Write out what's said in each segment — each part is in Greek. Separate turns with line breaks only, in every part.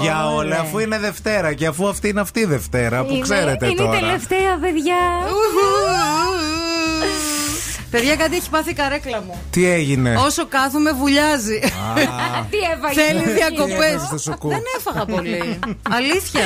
Παιδιά, όλα αφού είναι Δευτέρα και αφού αυτή είναι αυτή η Δευτέρα που
Είναι-
ξέρετε
είναι
τώρα.
η τελευταία, παιδιά.
Παιδιά, κάτι έχει πάθει η καρέκλα μου.
Τι έγινε;
Όσο κάθομαι, βουλιάζει.
Τι έφαγε.
Θέλει διακοπές.
Έφαγες στο σουκού;
Δεν έφαγα πολύ. Αλήθεια.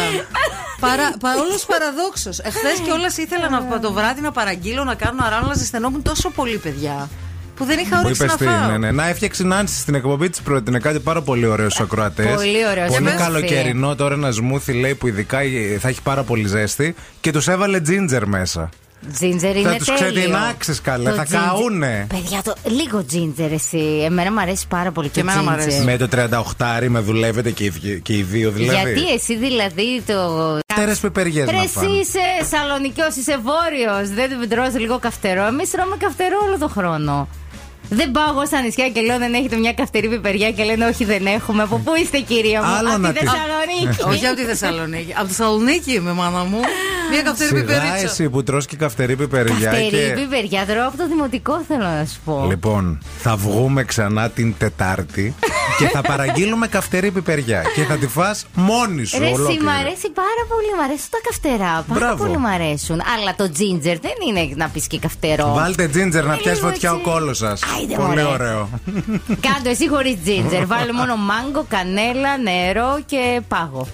Παρα, παρόλο παραδόξως. Εχθές κιόλα ήθελα να, το βράδυ να παραγγείλω να κάνω αράνω, αλλά ζεσθενόμουν τόσο πολύ, παιδιά. Που δεν είχα
Μου
όρεξη
είπες
να
τι,
φάω.
ναι, ναι. Να έφτιαξε η Νάνση στην εκπομπή της πρότεινε κάτι πάρα πολύ ωραίο στους ακροατές.
Πολύ ωραίο,
Πολύ
σωστή.
καλοκαιρινό τώρα ένα σμούθι λέει που ειδικά θα έχει πάρα πολύ ζέστη και τους έβαλε τζίντζερ μέσα.
Τζίντζερ είναι
τους
τέλειο.
ξετινάξεις, καλέ,
Το
θα
ginger-
καούνε.
Παιδιά, το, λίγο τζίντζερ εσύ. Εμένα μου αρέσει πάρα πολύ
Και
το
εμένα μου
ginger.
αρέσει.
Με το 38 με δουλεύετε και οι, δυο- και οι δύο δηλαδή.
Γιατί εσύ δηλαδή το.
Καυτερές πιπεριές
Ρε,
να
εσύ
φάνε.
είσαι Σαλονικιό, είσαι βόρειος. Δεν τρως λίγο καυτερό. Εμείς τρώμε καυτερό όλο τον χρόνο. Δεν πάω εγώ στα νησιά και λέω δεν έχετε μια καυτερή πιπεριά και λένε όχι δεν έχουμε. Από πού είστε κυρία μου,
Άλλο
από
να
τη
τη-
Θεσσαλονίκη.
Όχι από τη Θεσσαλονίκη. Από τη Θεσσαλονίκη είμαι, μάνα μου. Μια καυτερή
Σιγά
πιπερίτσα.
εσύ που τρως και καυτερή πιπεριά
Καυτερή
και...
πιπεριά, τρώω από το δημοτικό θέλω να σου πω.
Λοιπόν, θα βγούμε ξανά την Τετάρτη και θα παραγγείλουμε καυτερή πιπεριά και θα τη φας μόνη σου
Ρε, εσύ,
ολόκληρη.
μ' αρέσει πάρα πολύ, μ' αρέσουν τα καυτερά. Πάρα
Μπράβο.
πολύ μ' αρέσουν. Αλλά το ginger δεν είναι να πεις και καυτερό.
Βάλτε τζίντζερ να
Ε,
πιάσει
λίγο
φωτιά ο
έτσι.
κόλος σας.
Άιντε,
Πολύ
μωρέ.
ωραίο.
Κάντο εσύ χωρίς ginger. Βάλε μόνο μάγκο, κανέλα, νερό και πάγο.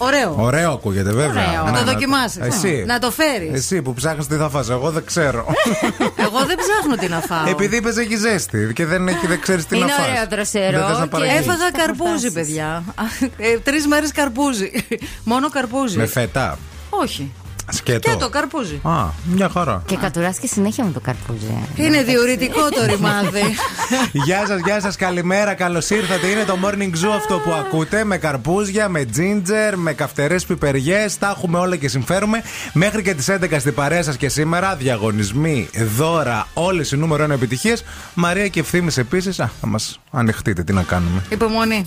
Ωραίο.
Ωραίο ακούγεται, βέβαια.
Ωραίο.
Ναι,
Να το
ναι.
δοκιμάσεις.
Εσύ.
Να το φέρεις.
Εσύ που ψάχνεις τι θα φας, εγώ δεν ξέρω.
Εγώ δεν ψάχνω τι να φάω.
Επειδή είπες έχει ζέστη και δεν, έχει- δεν ξέρεις τι
Είναι
να φας.
ωραίο δροσερό
Δεν θες να
και-
παραγγείλεις.
Έφαγα
Θα
καρπούζι,
φαντάσεις.
παιδιά. Ε, Τρεις μέρες καρπούζι. Μόνο καρπούζι.
Με φέτα.
Όχι.
Σκέτο.
Και το καρπούζι.
Α, μια χαρά.
Και κατουράς και συνέχεια με το καρπούζι. ε.
Είναι διορητικό το ρημάδι.
Γεια σας, γεια σας, καλημέρα, καλώς ήρθατε. Είναι το morning zoo αυτό που ακούτε. Με καρπούζια, με ginger, με καυτερές πιπεριές. Τα έχουμε όλα και συμφέρουμε. Μέχρι και τις 11 στην παρέα σας και σήμερα. Διαγωνισμοί, δώρα, όλες οι νούμερο 1 επιτυχίες. Μαρία και ευθύνη επίσης. Α, θα μας ανεχτείτε, τι να κάνουμε.
Υπομονή.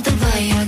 the way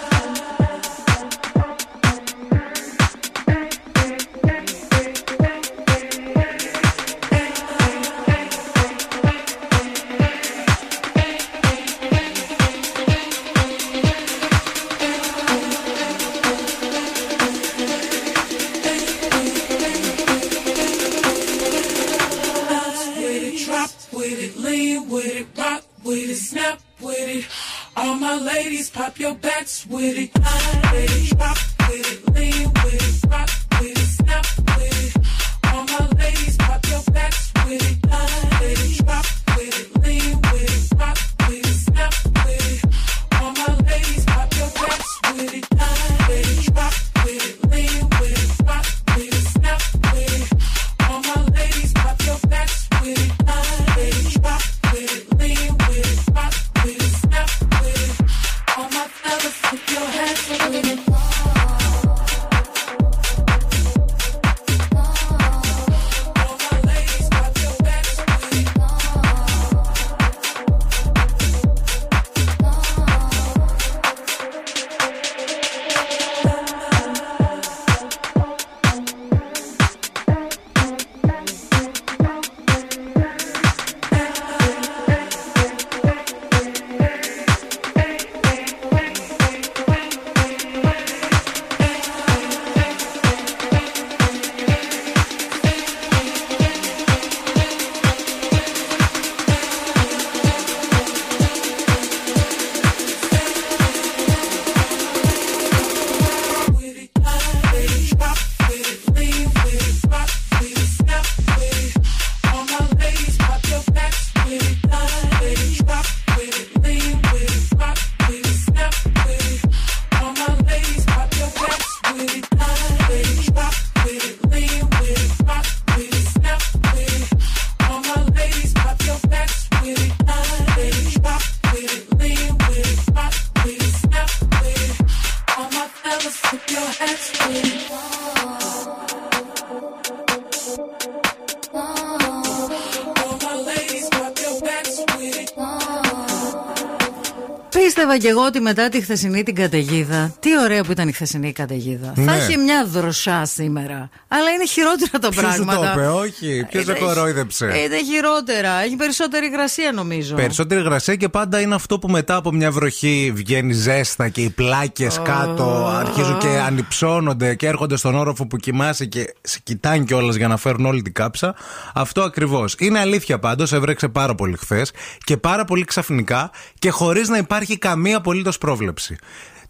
Πίστευα κι εγώ ότι μετά τη χθεσινή την καταιγίδα. Τι ωραία που ήταν η χθεσινή καταιγίδα.
Ναι.
Θα έχει μια δροσιά σήμερα. Αλλά είναι χειρότερα τα
Ποιος σου
πράγματα.
το είπε, όχι. Ποιος σε
Είναι-
κορόιδεψε.
Είναι χειρότερα. Έχει περισσότερη υγρασία νομίζω.
Περισσότερη υγρασία και πάντα είναι αυτό που μετά από μια βροχή βγαίνει ζέστα και οι πλάκες κάτω αρχίζουν και ανυψώνονται και έρχονται στον όροφο που κοιμάσαι και σε κοιτάνε κιόλας για να φέρουν όλη την κάψα. Αυτό ακριβώς. Είναι αλήθεια πάντως, έβρεξε πάρα πολύ χθες και πάρα πολύ ξαφνικά και χωρίς να υπάρχει καμία απολύτως πρόβλεψη.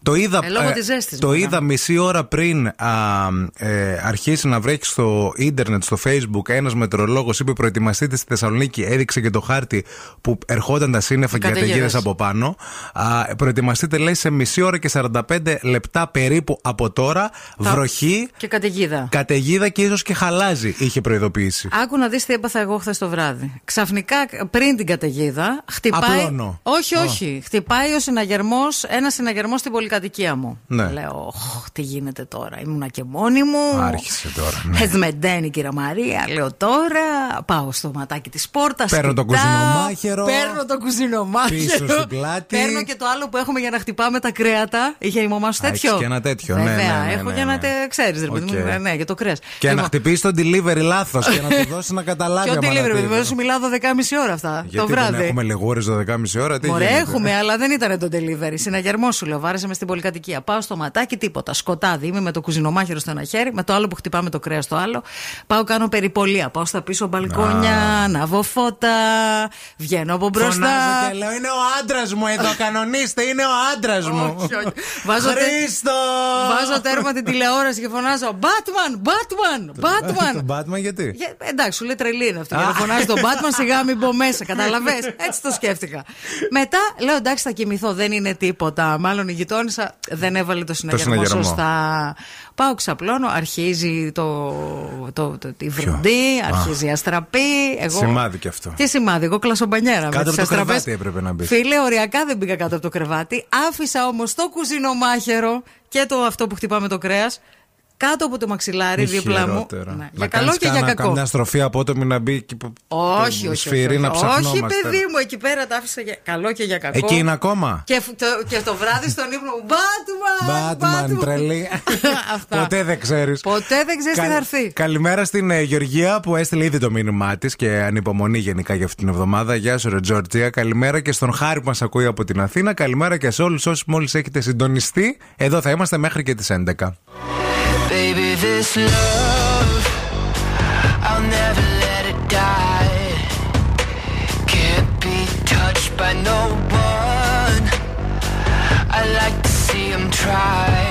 Το είδα,
Ε, λόγω της ζέστης,
το
μετά.
είδα μισή ώρα πριν α, ε, αρχίσει να βρέχει στο ίντερνετ, στο facebook, ένας μετρολόγος είπε προετοιμαστείτε στη Θεσσαλονίκη, έδειξε και το χάρτη που ερχόταν τα σύννεφα και οι
Καταιγίδες.
καταιγίδε από πάνω. Α, προετοιμαστείτε, λέει, σε μισή ώρα και 45 λεπτά περίπου από τώρα,
Θα-
βροχή,
Και καταιγίδα.
καταιγίδα και ίσως και χαλάζει, είχε προειδοποιήσει.
Άκου να δεις τι έπαθα εγώ χθες το βράδυ. Ξαφνικά πριν την καταιγίδα, χτυπάει.
Απλώνω.
Όχι,
Α.
όχι. Χτυπάει ο συναγερμός, ένας συναγερμός στην πολυκατοικία μου.
Ναι.
Λέω, «Οχ, τι γίνεται τώρα. Ήμουνα και μόνη μου.
Άρχισε τώρα. Ναι.
Εσμεντένει, κυρία Μαρία. Λέω τώρα, πάω στο ματάκι της πόρτας.
Παίρνω το κουζινομάχαιρο.
Παίρνω το κουζινομάχαιρο.
Πίσω στην πλάτη.
Παίρνω και το άλλο που έχουμε για να χτυπάμε τα κρέατα. Είχε η μαμά σου
Α,
τέτοιο;
έχεις και ένα τέτοιο, ναι,
Βέβαια,
ναι, ναι,
έχω
ναι,
για να
ναι.
τε ξέρεις, ρε παιδί μου.
Οκ.
Ναι, για το κρέας.
Και να χτυπήσει το delivery λάθος και να του δώσεις να καταλάβει.
Ποιο
άμα
delivery,
να πει.
βέβαια, σου μιλάω 12.30 ώρα αυτά.
Γιατί
το βράδυ.
δεν έχουμε λιγούρες 12.30 ώρα, τι
Ωραία,
γίνεται;
έχουμε, αλλά δεν ήταν το delivery. Συναγερμό σου λέω, βάρεσε με στην πολυκατοικία. Πάω στο ματάκι, τίποτα. Σκοτάδι. Είμαι με το κουζινομάχαιρο στο ένα χέρι, με το άλλο που χτυπάμε το κρέας στο άλλο. Πάω, κάνω περιπολία. Πάω στα πίσω μπαλκόνια, αναβώ φώτα, βγαίνω από μπροστά.
Φωνάζω και λέω: Είναι ο άντρας μου εδώ, κανονίστε, είναι ο άντρας μου.
Όχι, όχι. Βάζω, τε-
Χρήστο!
βάζω τέρμα τη τηλεόραση και φωνάζω Batman, Batman, Batman.
Τον Batman γιατί;
Για- εντάξει, σου λέει τρελή είναι αυτή. Για να φωνάζεις τον Batman, σιγά μην μπω μέσα. Καταλαβέ. Έτσι το σκέφτηκα. Μετά λέω εντάξει, θα κοιμηθώ. Δεν είναι τίποτα. Μάλλον η γειτόνισσα δεν έβαλε το συναγερμό
συναγερμό.
σωστά. Πάω, ξαπλώνω, αρχίζει το, το, το, τη βροντή, αρχίζει η αστραπή. Εγώ...
Σημάδι κι αυτό.
Τι σημάδι, εγώ κλασσομπανιέρα.
Κάτω
με
από
τις
το
αστραπές.
κρεβάτι έπρεπε να μπεις.
Φίλε, οριακά δεν μπήκα κάτω από το κρεβάτι. Άφησα όμως το κουζινομάχαιρο και το αυτό που χτυπάμε το κρέας κάτω από το μαξιλάρι
Μη
δίπλα μου.
χειρότερα.
Ναι,
Να
Για καλό
κάνεις
και για
κάνα-
κακό.
Καμιά στροφή απότομη να μπει εκεί που.
Όχι, όχι.
Σφυρί
όχι,
να
όχι. όχι,
ψαχνόμαστε.
παιδί μου, εκεί πέρα τα άφησα για καλό και για κακό.
Εκεί είναι ακόμα;
Και, φ- το, και το βράδυ στον ύπνο μου, Batman!
Batman, τρελή.
Αυτά.
Ποτέ δεν ξέρεις.
Ποτέ δεν ξέρεις τι θα έρθει.
Καλημέρα στην ε, Γεωργία που έστειλε ήδη το μήνυμά της και ανυπομονεί γενικά για αυτή την εβδομάδα. Γεια σου, ρε Τζόρτζια. Καλημέρα και στον Χάρη που μας ακούει από την Αθήνα. Καλημέρα και σε όλους όσοι μόλις έχετε συντονιστεί. Εδώ θα είμαστε μέχρι και τις 11.
This love, I'll never let it die. Can't be touched by no one. I like to see him try.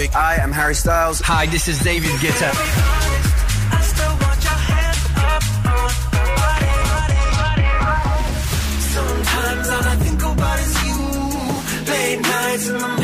Topic. I am Harry Styles.
Hi, this is David Guetta.
Sometimes all I think about is you. Late nights in the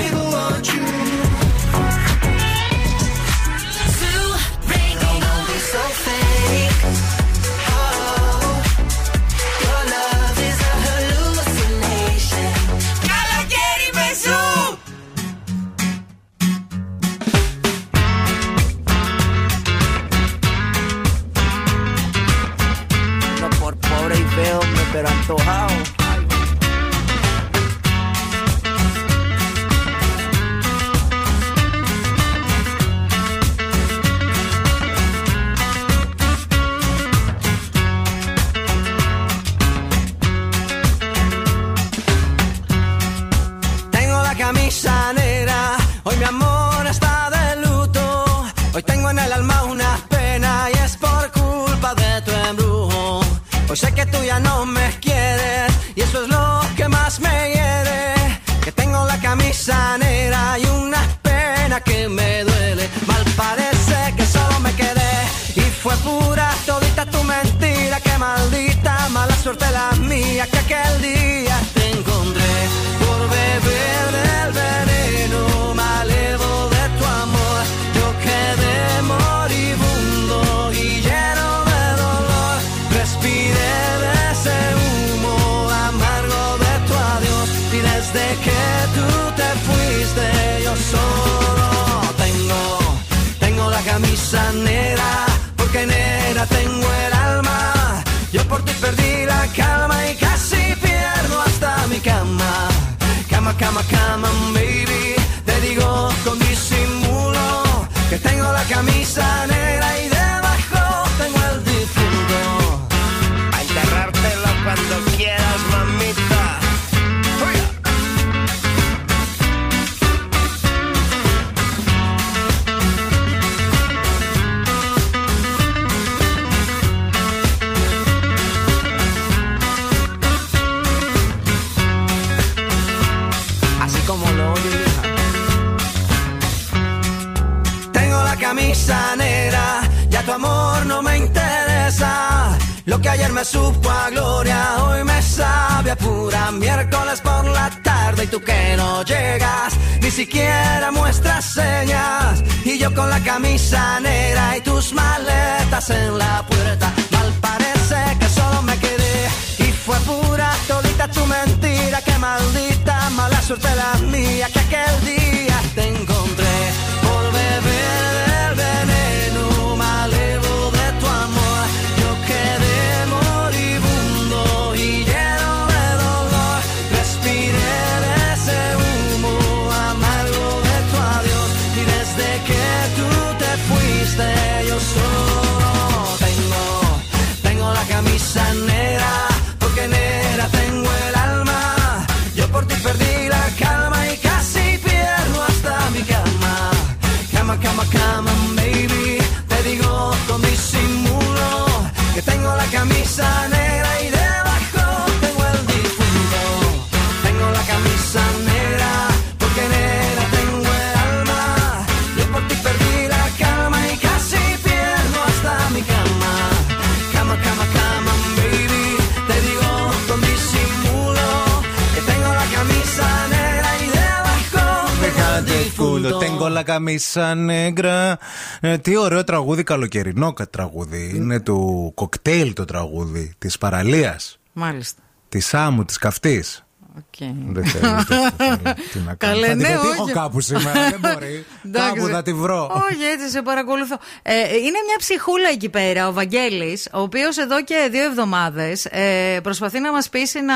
Tengo la camisa negra.
Ε, τι ωραίο τραγούδι, καλοκαιρινό κα- τραγούδι. Είναι του κοκτέιλ το τραγούδι. Της παραλίας.
Μάλιστα.
Της άμμου, της καυτής.
Οκ.
Δεν θέλω. δεν θέλω. Τι να κάνω.
Καλέ,
Θα την
ναι,
πετύχω
όχι.
κάπου σήμερα. Δεν μπορεί.
Εντάξει.
Κάπου θα τη βρω.
Όχι, έτσι σε παρακολουθώ. Ε, είναι μια ψυχούλα εκεί πέρα, ο Βαγγέλης, ο οποίος εδώ και δύο εβδομάδες ε, προσπαθεί να μας πείσει να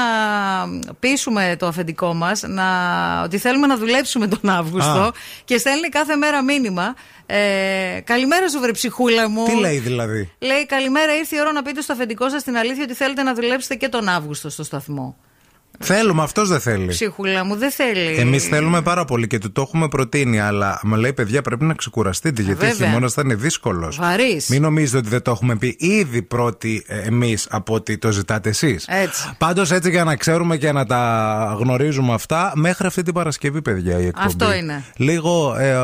πείσουμε το αφεντικό μας να, ότι θέλουμε να δουλέψουμε τον Αύγουστο
Α.
και στέλνει κάθε μέρα μήνυμα. Ε, καλημέρα σου, βρε ψυχούλα μου.
Τι λέει δηλαδή;
Λέει καλημέρα, ήρθε η ώρα να πείτε στο αφεντικό σας την αλήθεια ότι θέλετε να δουλέψετε και τον Αύγουστο στο σταθμό.
Θέλουμε, αυτός δεν θέλει.
Ψυχούλα μου, δεν θέλει.
Εμείς θέλουμε πάρα πολύ και του το έχουμε προτείνει, αλλά μου λέει παιδιά πρέπει να ξεκουραστείτε γιατί ο
βέβαια.
χειμώνας θα είναι δύσκολος.
Βαρύς.
Μην νομίζετε ότι δεν το έχουμε πει ήδη πρώτοι εμείς από ότι το ζητάτε εσείς.
Έτσι.
Πάντως έτσι για να ξέρουμε και να τα γνωρίζουμε αυτά, μέχρι αυτή την Παρασκευή, παιδιά, η εκπομπή.
Αυτό είναι.
Λίγο ε, ε,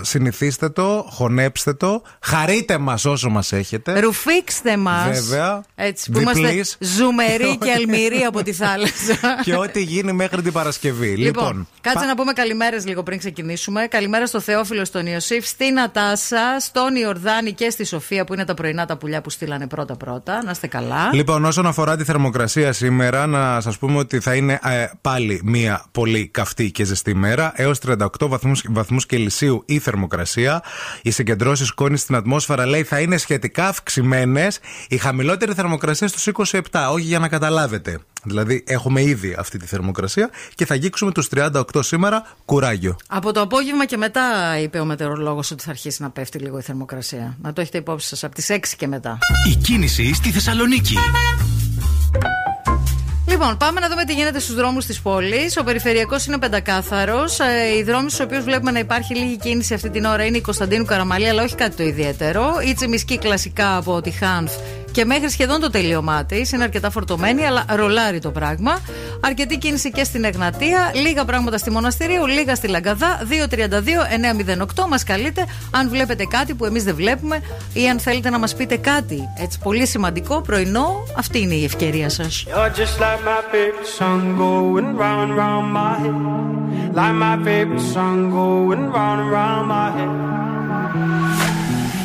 συνηθίστε το, χωνέψτε το, χαρείτε μας όσο μας έχετε.
Ρουφήξτε μας.
Βέβαια.
Έτσι, που
Διπλής.
είμαστε ζουμεροί και αλμυροί από τη θάλασσα.
και ό,τι γίνει μέχρι την Παρασκευή.
Λοιπόν,
Λοιπόν,
κάτσε
πα-
να πούμε καλημέρες λίγο πριν ξεκινήσουμε. Καλημέρα στο Θεόφιλο, στον Ιωσήφ, στην Νατάσα, στον Ιορδάνη και στη Σοφία που είναι τα πρωινά τα πουλιά που στείλανε πρώτα-πρώτα. Να είστε καλά.
Λοιπόν, όσον αφορά τη θερμοκρασία σήμερα, να σας πούμε ότι θα είναι ε, πάλι μία πολύ καυτή και ζεστή μέρα. Έως 38 βαθμούς, βαθμούς Κελσίου η θερμοκρασία. Οι συγκεντρώσεις σκόνη στην ατμόσφαιρα λέει θα είναι σχετικά αυξημένες. Η χαμηλότερη θερμοκρασία στους 27. Όχι για να καταλάβετε. Δηλαδή, έχουμε ήδη αυτή τη θερμοκρασία και θα αγγίξουμε τους 38 σήμερα. Κουράγιο.
Από το απόγευμα και μετά είπε ο μετεωρολόγος ότι θα αρχίσει να πέφτει λίγο η θερμοκρασία. Να το έχετε υπόψη σας από τις 6 και μετά.
Η κίνηση στη Θεσσαλονίκη.
Λοιπόν, πάμε να δούμε τι γίνεται στους δρόμους της πόλης. Ο περιφερειακός είναι πεντακάθαρος. Ε, οι δρόμοι στους οποίους βλέπουμε να υπάρχει λίγη κίνηση αυτή την ώρα είναι η Κωνσταντίνου Καραμαλή, αλλά όχι κάτι το ιδιαίτερο. Η Τσιμισκή κλασικά από τη Χάνφ και μέχρι σχεδόν το τελείωμά της. Είναι αρκετά φορτωμένη, αλλά ρολάρει το πράγμα. Αρκετή κίνηση και στην Εγνατία. Λίγα πράγματα στη Μοναστηρίου, λίγα στη Λαγκαδά. 232-908 μας καλείτε αν βλέπετε κάτι που εμείς δεν βλέπουμε ή αν θέλετε να μας πείτε κάτι. Έτσι, πολύ σημαντικό πρωινό. Αυτή είναι η ευκαιρία σας.
You're just like my favorite song going round and round my head.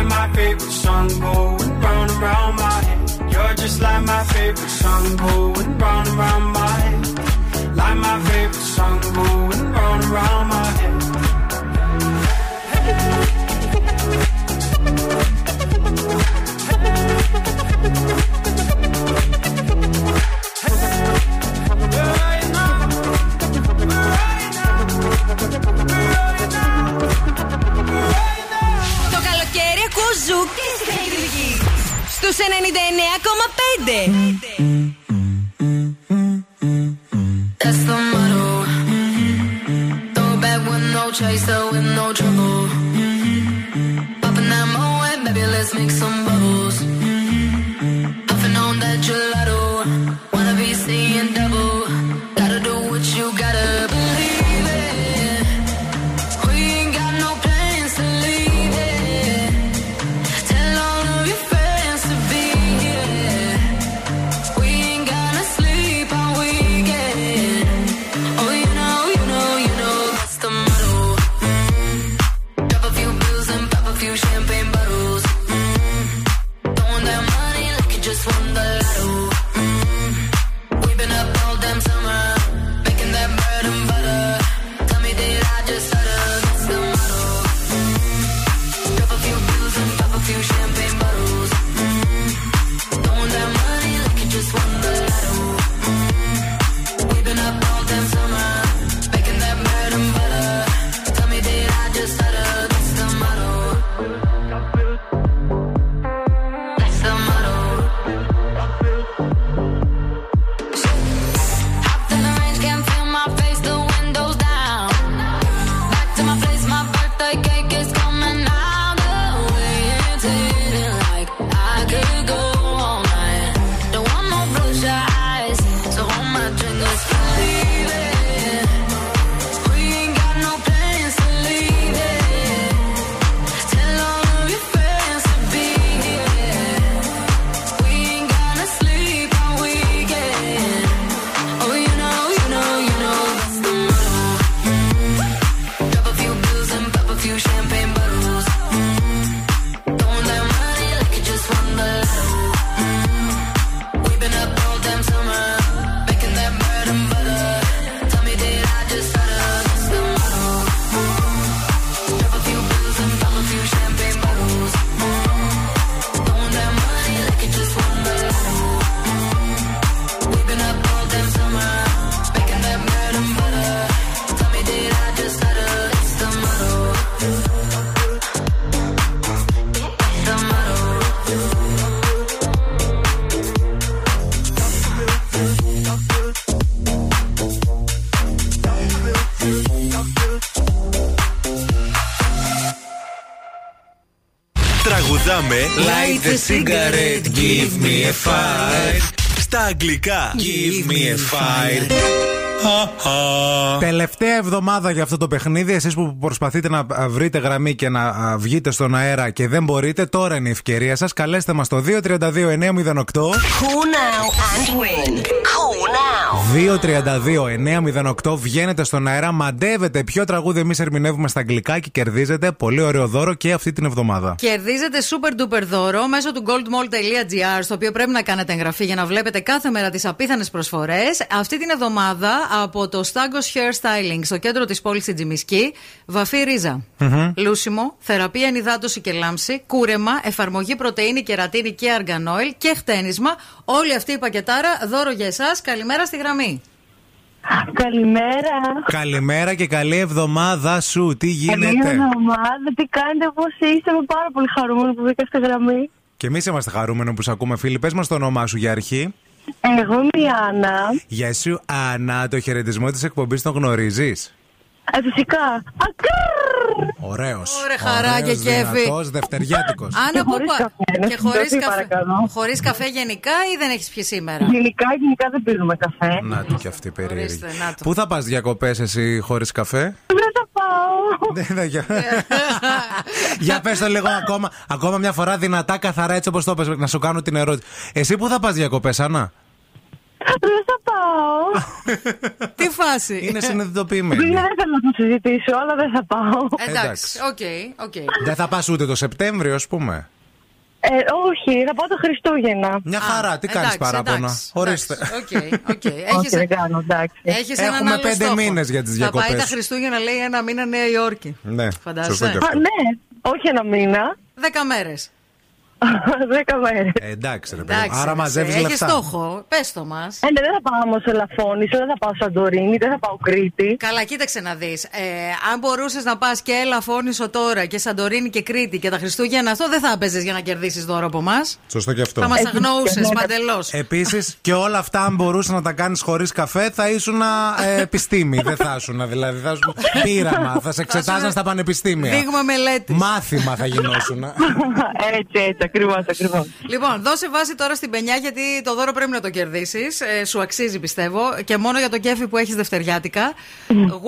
Like my favorite song going round and round my head. You're just like my favorite song going round and round my head. Like my favorite song going round and round my head.
Το ζου και στη Θεσσαλονίκη. Στους 99,5.
That's the motto. Throw it back with no chaser, with no trouble. Popping that moe, baby, let's make some bubbles. Puffing on that gelato. Wanna be seeing double.
Light the cigarette, give me a fire.
Στα αγγλικά
Give me a fire. Τελευταία εβδομάδα για αυτό το παιχνίδι. Εσείς που προσπαθείτε να α, βρείτε γραμμή και να α, βγείτε στον αέρα και δεν μπορείτε, τώρα είναι η ευκαιρία σας. Καλέστε μας στο 232-908.
Call now and win. Call now.
232-908 βγαίνετε στον αέρα, μαντεύετε ποιο τραγούδι εμείς ερμηνεύουμε στα αγγλικά και κερδίζετε πολύ ωραίο δώρο και αυτή την εβδομάδα.
Κερδίζετε super duper δώρο μέσω του goldmall.gr, στο οποίο πρέπει να κάνετε εγγραφή για να βλέπετε κάθε μέρα τις απίθανες προσφορές. Αυτή την εβδομάδα από το Stagos Hair Styling στο κέντρο της πόλης στην Τζιμισκή, βαφή ρίζα. Λούσιμο, θεραπεία ενυδάτωση και λάμψη, κούρεμα, εφαρμογή πρωτενη, κερατίνη και αργανόιλ και χτένισμα. Όλη αυτή η πακετάρα δώρο για εσάς. Καλημέρα στη γραμμή.
Καλημέρα.
Καλημέρα και καλή εβδομάδα σου. Τι
Καλή
γίνεται;
εβδομάδα. Τι κάνετε, πώς είστε. Είμαι πάρα πολύ χαρούμενο που μπήκα στη γραμμή.
Και εμείς είμαστε χαρούμενοι που σε ακούμε, φίλοι. Πες μας το όνομά σου για αρχή.
Εγώ είμαι η Άννα.
Γεια σου, Άννα. Το χαιρετισμό της εκπομπής τον γνωρίζεις;
Ε, φυσικά.
Ωραίος.
Ωραία, χαρά και κέφι.
δευτεριάτικος.
Άνα, πού
χωρίς
πα-
καφέ, να
Και
συμπληρωθεί,
χωρί καφέ.
παρακαλώ.
Χωρίς καφέ γενικά ή δεν έχεις πιει σήμερα;
Γενικά, γενικά δεν πίνουμε καφέ.
Να του κι αυτή περίεργη.
Ορίστε, να το.
Πού θα πας διακοπές εσύ χωρίς καφέ;
Δεν θα πάω.
Δεν θα για. Για πες το λίγο ακόμα, ακόμα μια φορά δυνατά, καθαρά έτσι όπως το είπες, να σου κάνω την ερώτηση. Εσύ πού θα πας διακοπές, Άννα;
Δεν θα πάω.
Τι φάση;
Είναι συνειδητοποιημένη.
Δεν θέλω να το συζητήσω, αλλά δεν θα πάω.
Εντάξει, OK, OK.
Δεν θα πας ούτε το Σεπτέμβριο, ας πούμε.
Ε, όχι, θα πάω τα Χριστούγεννα.
Μια χαρά, τι κάνεις
εντάξει,
παράπονα.
εντάξει,
Ορίστε.
OK, OK.
Όχι,
Έχεις-
δεν κάνω, εντάξει.
Έχεις έναν
Έχουμε
άλλο
πέντε
στόχο.
μήνες για τις
Θα πάει
διακοπές.
τα Χριστούγεννα, λέει, ένα μήνα Νέα Υόρκη.
Ναι,
Φαντάζεσαι;
σωστό και
Α,
αυτό.
ναι, όχι ένα μήνα.
Δέκα μέρες.
Δέκα μέρες.
Ε, εντάξει, ρε παιδί. μου. Άρα μαζεύεις
Έχει
λεφτά.
στόχο. Πες το μας.
Ε, ναι, δεν θα πάω όμως σε Λαφώνησο, δεν θα πάω Σαντορίνη, δεν θα πάω Κρήτη.
Καλά, κοίταξε να δεις. Ε, αν μπορούσες να πας και έλα φώνησο τώρα και Σαντορίνη και Κρήτη και τα Χριστούγεννα, αυτό δεν θα έπαιζες για να κερδίσεις δώρο από εμά.
Σωστό και αυτό.
Θα μας
Έτσι,
αγνοούσες
ναι, ναι.
παντελώς.
Επίσης και όλα αυτά, αν μπορούσε να τα κάνεις χωρίς καφέ, θα ήσουν ε, επιστήμη. δεν θα ήσουν. Δηλαδή, θα ήσουν πείραμα. Θα σε εξετάζαν στα πανεπιστήμια.
Δείγμα μελέτης.
Μάθημα θα γινόσουν.
έτσι, έτσι, ακριβώς, ακριβώς.
Λοιπόν, δώσε βάση τώρα στην πενιά γιατί το δώρο πρέπει να το κερδίσεις. Ε, σου αξίζει πιστεύω. Και μόνο για το κέφι που έχεις δευτεριάτικα.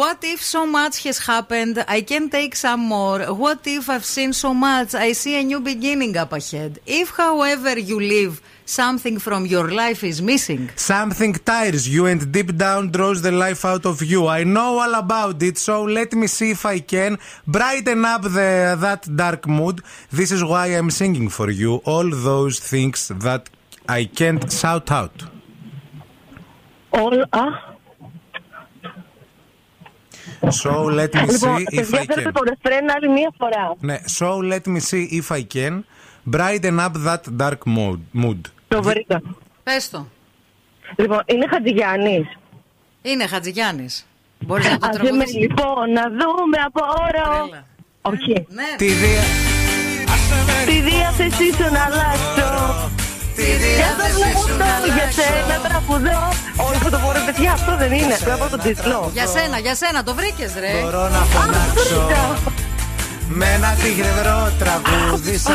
What if so much has happened? I can take some more. What if I've seen so much? I see a new beginning up ahead. If, however, you live, something from your life is missing.
Something tires you and deep down draws the life out of you. I know all about it, so let me see if I can brighten up the, that dark mood. This is why I'm singing for you all those things that I can't shout out.
Όλα. Α,
So let me
λοιπόν,
see if
παιδιά,
I
θέλετε
can.
το ρεφρέν άλλη μία φορά.
Ναι, so let me see if I can brighten up that dark mood. Mood.
Το βρήκα.
Πες το.
Λοιπόν, είναι Χατζηγιάννης.
Είναι Χατζηγιάννης. Μπορείς να το
Ας με
τραγουδήσεις.
λοιπόν να δούμε από όρο.
Τρέλα.
Όχι.
Ναι.
Τη δια...
Τη διάθεσή σου να αλλάξω.
Τη
Για το
διάθεσή σου να
αυτό, για
αλλάξω.
σένα τραγουδό. Όχι, που το πω ρε παιδιά, αυτό δεν είναι. Πρέπει από τον τίτλο.
Για σένα, για σένα, το βρήκες, ρε.
Μπορώ να φωνάξω με ένα τυγρευρό τραγούδι σε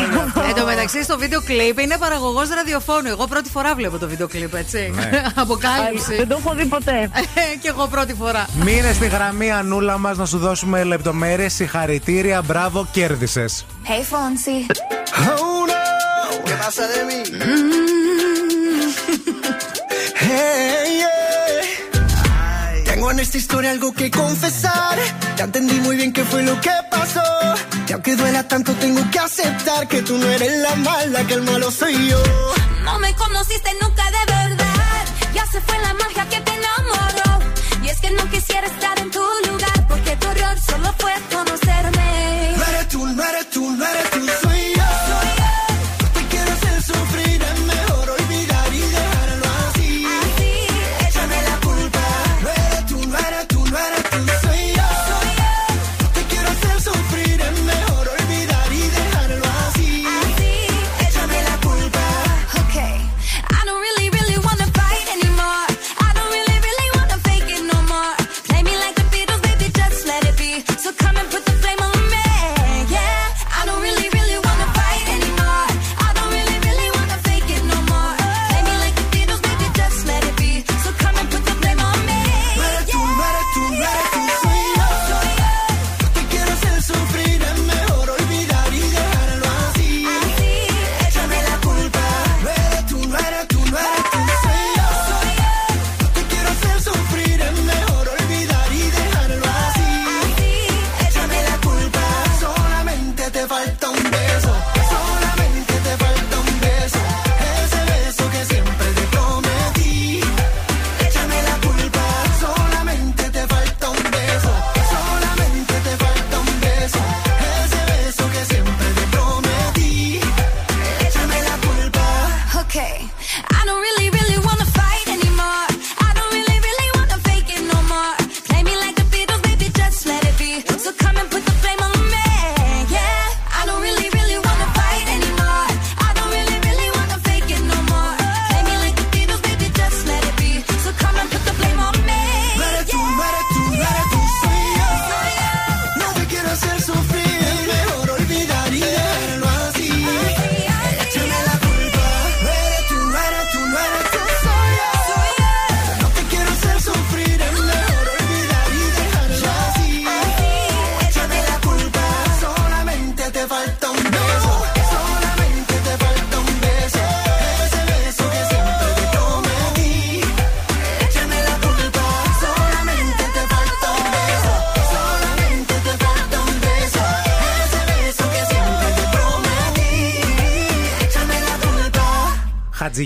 Εν τω μεταξύ στο βίντεο κλιπ είναι παραγωγός ραδιοφώνου. Εγώ πρώτη φορά βλέπω το βίντεο κλιπ, έτσι.
Ναι.
Αποκάλυψη.
Δεν το έχω δει ποτέ.
και εγώ πρώτη φορά.
Μείνε στη γραμμή Ανούλα μας να σου δώσουμε λεπτομέρειες Συγχαρητήρια, μπράβο, κέρδισες
Hey, Fonsi.
Oh no, ¿qué pasa de mí? Hey, yeah. Tengo en esta historia algo que confesar. Ya entendí muy bien qué fue lo que pasó. Y aunque duela tanto, tengo que aceptar que tú no eres la mala, que el malo soy yo.
No me conociste nunca de verdad. Ya se fue la magia que te enamoró. Y es que no quisiera estar en tu lugar. Porque tu error solo fue conocerme.
No eres tú, no eres tú, no eres tú,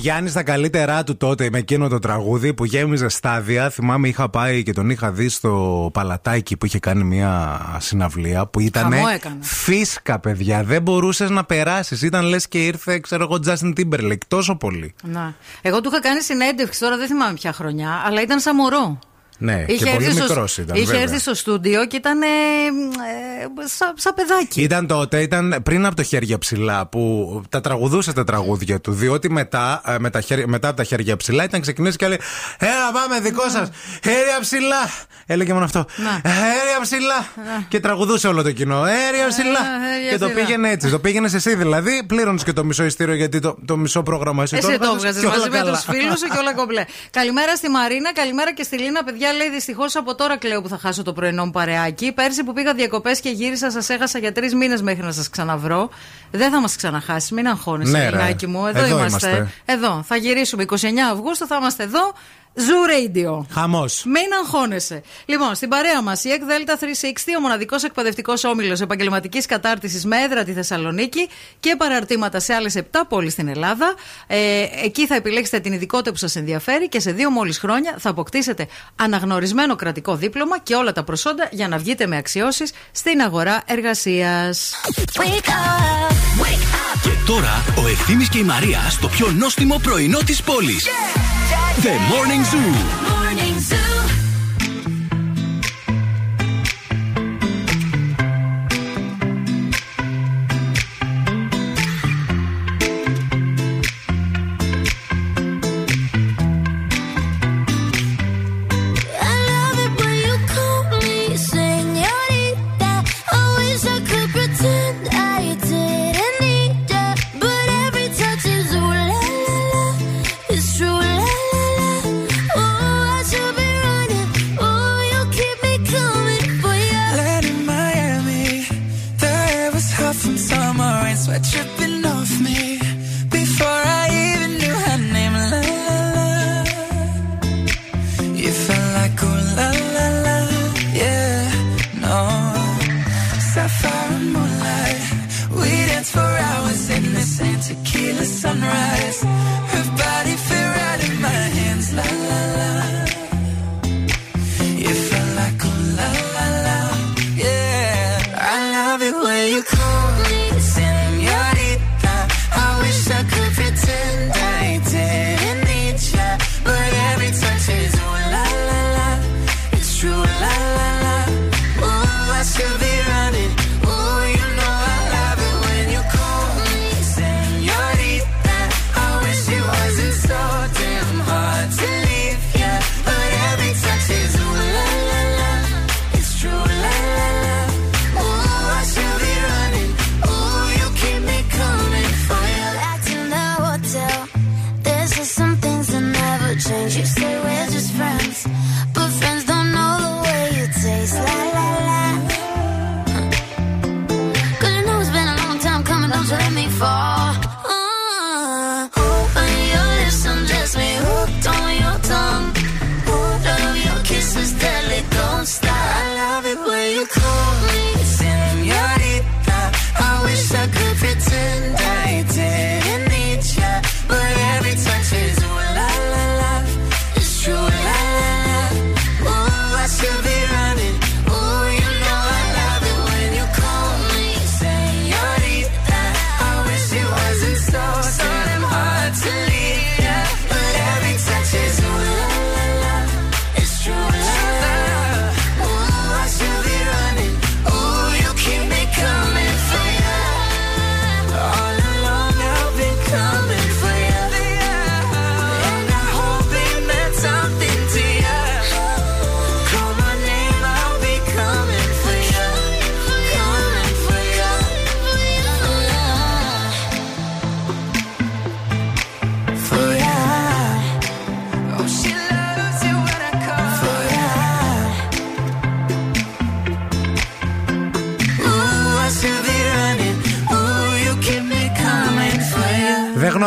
Χατζηγιάννη στα καλύτερά του τότε με εκείνο το τραγούδι που γέμιζε στάδια. Θυμάμαι είχα πάει και τον είχα δει στο Παλατάκι που είχε κάνει μια συναυλία που ήταν.
Χαμό έκανε.
Φίσκα, παιδιά. Δεν μπορούσες να περάσεις. Ήταν λες και ήρθε, ξέρω εγώ, Justin Timberlake. Τόσο πολύ.
Να. Εγώ του είχα κάνει συνέντευξη τώρα, δεν θυμάμαι ποια χρονιά, αλλά ήταν σαν μωρό.
Ναι, και πολύ
έρθει στο-
μικρός ήταν.
είχε
βέβαια.
έρθει στο στούντιο και ήταν ε, ε, σαν σαν παιδάκι.
Ήταν τότε, ήταν πριν από το χέρια ψηλά που τα τραγουδούσες τα τραγούδια του. Διότι μετά, ε, με τα χέρια, μετά από τα χέρια ψηλά ήταν ξεκινήσει και λέει Έλα, πάμε, δικό σας. Χέρια ψηλά. Έλεγε μόνο αυτό.
Να.
Χέρια ψηλά. Και τραγουδούσε όλο το κοινό. Χέρια ψηλά.
χέρια
Και το
ψηλά.
πήγαινε έτσι. Το πήγαινε εσύ δηλαδή. Πλήρωνες και το μισό ειστήριο γιατί το, το μισό πρόγραμμα εσύ,
Εσύ το
έβγαζες
έβγαζες
και όλα
μαζί με
καλά.
τους φίλους σου και όλα κομπλέ. καλημέρα στη Μαρίνα, καλημέρα και στη Λίνα. Παιδιά λέει δυστυχώς από τώρα κλαίω που θα χάσω το πρωινό μου παρεάκι. Πέρσι που πήγα διακοπές και γύρισα, σας έχασα για τρεις μήνες μέχρι να σας ξαναβρω. Δεν θα μας ξαναχάσει, μην αγχώνεσαι,
Ναι, ρε.
Λινάκι μου. Εδώ,
Εδώ
είμαστε.
είμαστε.
Εδώ. Θα γυρίσουμε 29 Αυγούστου, θα είμαστε εδώ. Ζου Radio.
Χαμός.
Μην αγχώνεσαι. Λοιπόν, στην παρέα μας η ΕΚ ΔΕΛΤΑ 360, ο μοναδικός εκπαιδευτικός όμιλος επαγγελματικής κατάρτισης με έδρα τη Θεσσαλονίκη και παραρτήματα σε άλλες 7 πόλεις στην Ελλάδα. Ε, εκεί θα επιλέξετε την ειδικότητα που σας ενδιαφέρει και σε δύο μόλις χρόνια θα αποκτήσετε αναγνωρισμένο κρατικό δίπλωμα και όλα τα προσόντα για να βγείτε με αξιώσεις στην αγορά εργασίας.
Και τώρα ο Ευθύμης και η Μαρία στο πιο νόστιμο πρωινό της πόλης. The Morning Zoo.
Morning Zoo.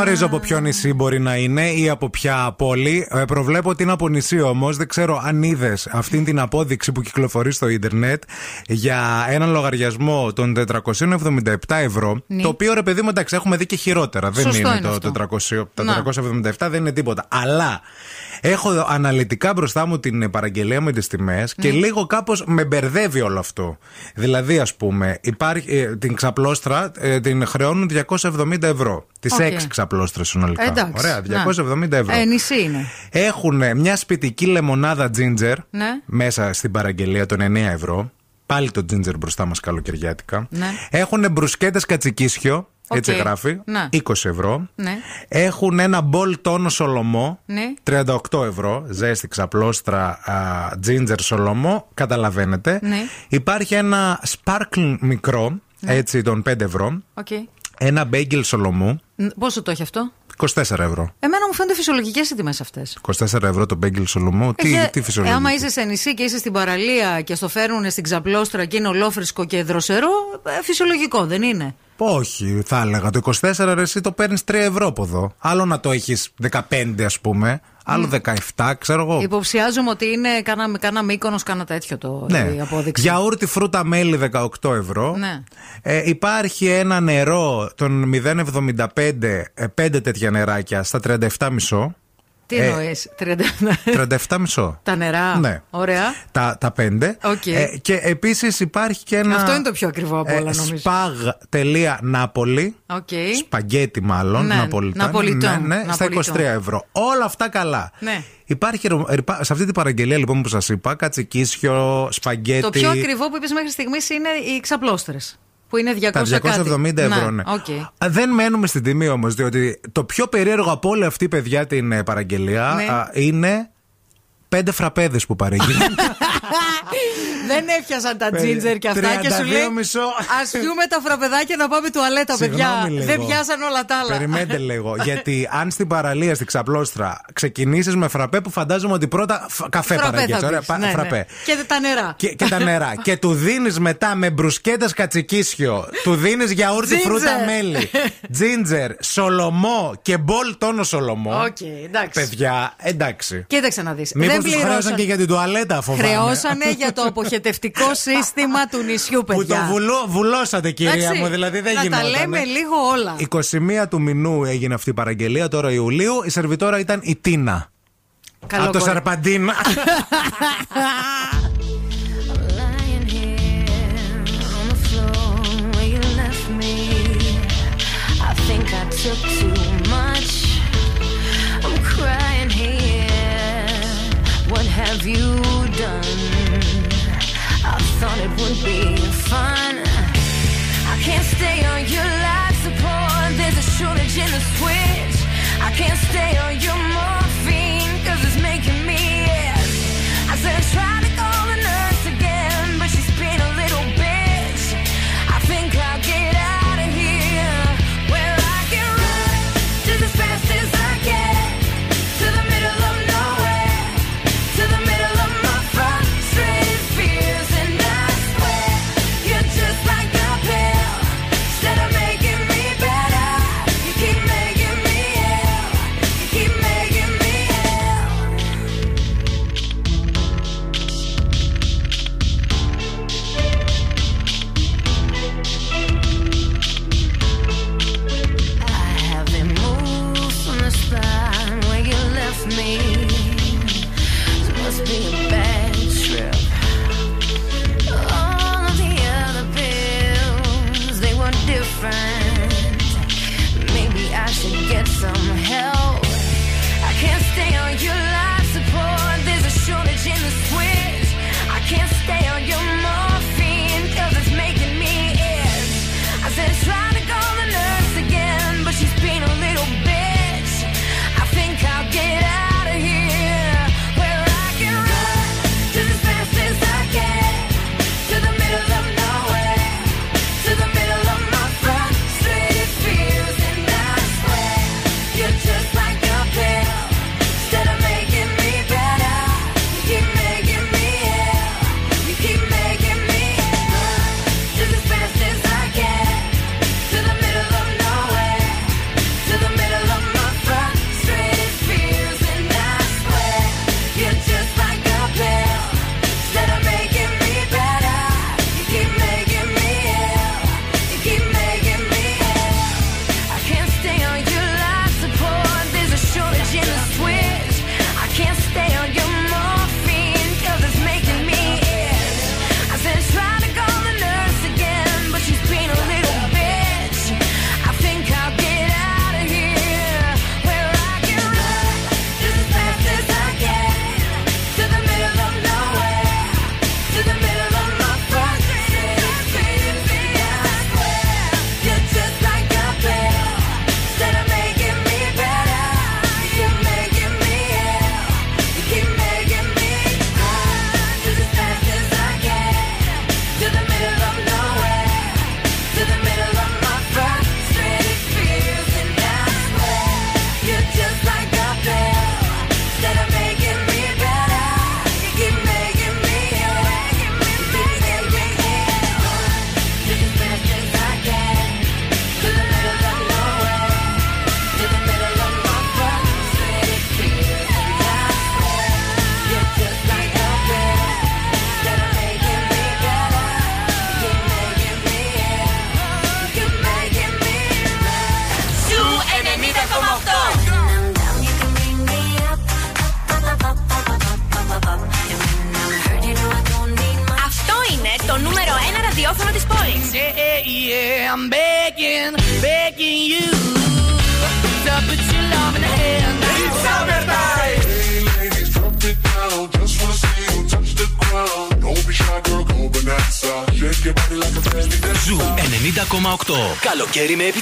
Γνωρίζω από ποιο νησί μπορεί να είναι ή από ποια πόλη. Ε, προβλέπω ότι είναι από νησί όμως. Δεν ξέρω αν είδες αυτήν την απόδειξη που κυκλοφορεί στο ίντερνετ για έναν λογαριασμό των 477 ευρώ.
Ναι.
Το οποίο ρε παιδί μου εντάξει, έχουμε δει και χειρότερα. δεν
Σωστό
είναι,
είναι
το
αυτό.
400, τα
Να.
477 δεν είναι τίποτα. Αλλά έχω αναλυτικά μπροστά μου την παραγγελία με τις τιμές και
Ναι.
λίγο κάπως με μπερδεύει όλο αυτό. Δηλαδή, ας πούμε, υπάρχει, ε, την ξαπλώστρα ε, την χρεώνουν 270 ευρώ. Τις
Οκ.
έξι ξαπλώστρες συνολικά.
Εντάξει.
Ωραία,
Να.
270 ευρώ.
Ε, νησί είναι.
Έχουν μια σπιτική λεμονάδα ginger
Ναι.
μέσα στην παραγγελία των 9 ευρώ. Πάλι το ginger μπροστά μας καλοκαιριάτικα.
Ναι.
Έχουν μπρουσκέτες κατσικίσιο. Έτσι
Οκ.
γράφει.
Ναι.
20 ευρώ.
Ναι.
Έχουν ένα μπολ τόνο σολομό.
Ναι.
38 ευρώ. Ζέστη, ξαπλώστρα, α, ginger σολομό. Καταλαβαίνετε.
Ναι.
Υπάρχει ένα sparkling μικρό. Έτσι των 5 ευρώ.
Οκ.
Ένα bagel σολομού.
Ν- Πόσο το έχει αυτό;
24 ευρώ.
Εμένα μου φαίνονται φυσιολογικές οι τιμέ αυτέ.
24 ευρώ το bagel σολομού. Τι, τι φυσιολογικό.
άμα είσαι σε νησί και είσαι στην παραλία και στο φέρνουν στην ξαπλώστρα και είναι ολόφρυσκο και δροσερό, ε, φυσιολογικό δεν είναι;
Όχι, θα έλεγα. Το 24 ρε, εσύ το παίρνεις 3 ευρώ από εδώ. Άλλο να το έχεις 15, ας πούμε. Άλλο 17, ξέρω εγώ.
Υποψιάζομαι ότι είναι κάνα, κάνα μήκονο, κάνα τέτοιο το,
Ναι.
η απόδειξη.
Γιαούρτι φρούτα μέλι 18 ευρώ.
Ναι.
Ε, υπάρχει ένα νερό των 0,75, ε, 5 τέτοια νεράκια στα 37,5.
Τι
Ε,
εννοείς,
37 μισό.
Τα νερά.
Ναι.
Ωραία.
Τα, τα πέντε.
Οκ.
Ε, και επίσης υπάρχει και ένα.
Αυτό είναι το πιο ακριβό από όλα, νομίζω.
Spag. Napoli.
Οκ.
Σπαγκέτι μάλλον.
Ναι,
Ναπολιτάν.
Ναπολιτών,
Ναι, ναι, στα 23
Ναπολιτών.
ευρώ. Όλα αυτά καλά.
Ναι.
Υπάρχει ρο- ρυπα- σε αυτή την παραγγελία λοιπόν που σας είπα, κατσικίσιο, σπαγκέτι.
Το πιο ακριβό που είπες μέχρι στιγμής είναι οι ξαπλώστρες. Που είναι 200
Τα 270
κάτι.
ευρώ,
Να,
ναι.
οκ.
Α, Δεν μένουμε στην τιμή όμως, διότι το πιο περίεργο από όλη αυτή παιδιά την ε, παραγγελία
Ναι.
α, είναι πέντε φραπέδες που παρήγγειλαν.
Δεν έπιασαν τα
Παιδιά,
τζίντζερ και αυτά και σου
32
λέει
μισό.
Α πιούμε τα φραπεδάκια να πάμε τουαλέτα, παιδιά.
Συγγνώμη λίγο.
Δεν πιάσαν όλα τα άλλα.
Περιμένετε λίγο. Γιατί αν στην παραλία, στην ξαπλώστρα, ξεκινήσεις με φραπέ που φαντάζομαι ότι πρώτα φ- καφέ
Φραπέ
παραγγέλνει.
θα
Ωραία,
πεις.
πα-
Ναι, ναι.
φραπέ.
Και τα νερά.
Και, και τα νερά. και του δίνεις μετά με μπρουσκέτε κατσικίσιο, του δίνεις γιαούρτι
Τζίντζερ.
φρούτα μέλι, τζίντζερ, σολομό και μπολ τόνο σολομό.
Οκ, εντάξει.
Παιδιά, εντάξει.
Κοίταξε να δεις.
Μήπως
Δεν
του χρέωσαν
πληρώσαν.
και για την τουαλέτα, φοβάμαι.
Χρεώσανε για το αποχετευτικό σύστημα του νησιού,
Που
παιδιά.
το βουλώ, βουλώσατε, κυρία
Εντάξει,
μου, δηλαδή δεν
να
γινόταν.
τα λέμε λίγο όλα.
21 του μηνού έγινε αυτή η παραγγελία, τώρα Ιουλίου. Η σερβιτόρα ήταν η Τίνα.
Καλό
Από το
κορί.
have you done? I thought it would be fun. I can't stay on your life support. There's a shortage in the switch. I can't stay on your morphine
Καλοκαίρι με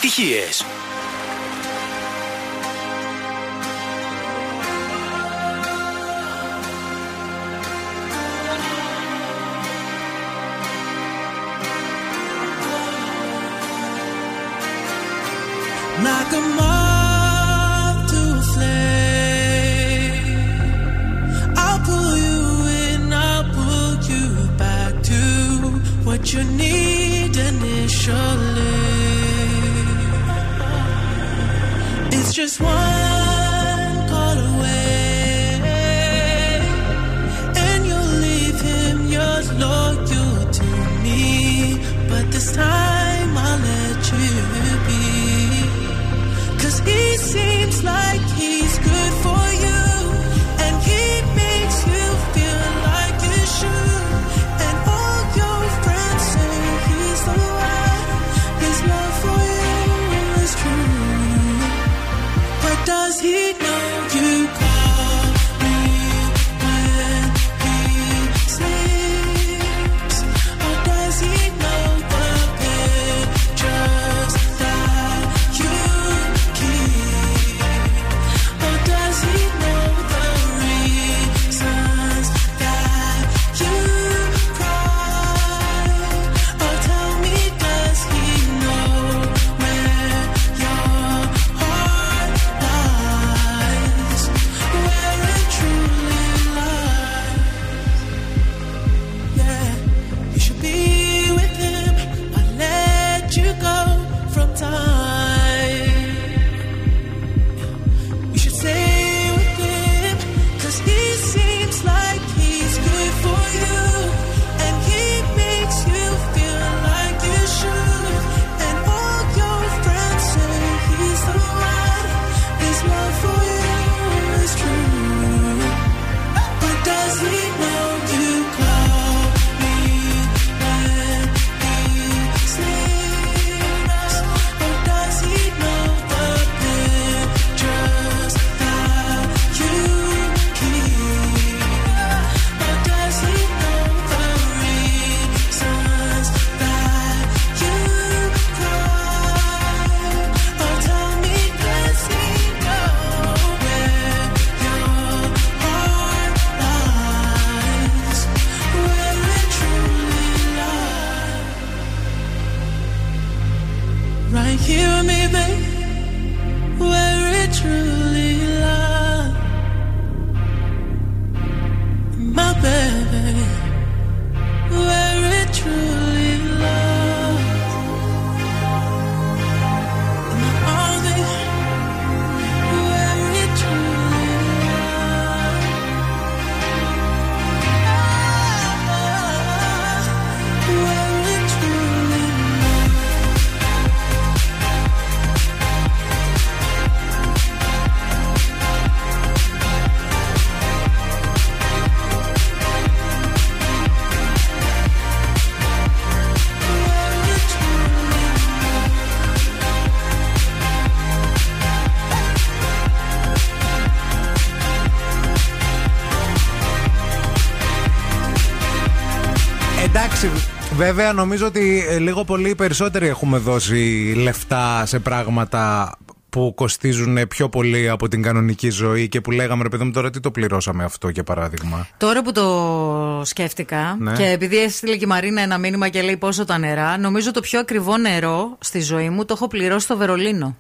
βέβαια νομίζω ότι ε, λίγο πολύ περισσότεροι έχουμε δώσει λεφτά σε πράγματα που κοστίζουν πιο πολύ από την κανονική ζωή και που λέγαμε ρε παιδί μου τώρα τι το πληρώσαμε αυτό για παράδειγμα;
Τώρα που το σκέφτηκα
Ναι.
και επειδή έστειλε και η Μαρίνα ένα μήνυμα και λέει πόσο τα νερά, νομίζω το πιο ακριβό νερό στη ζωή μου το έχω πληρώσει στο Βερολίνο.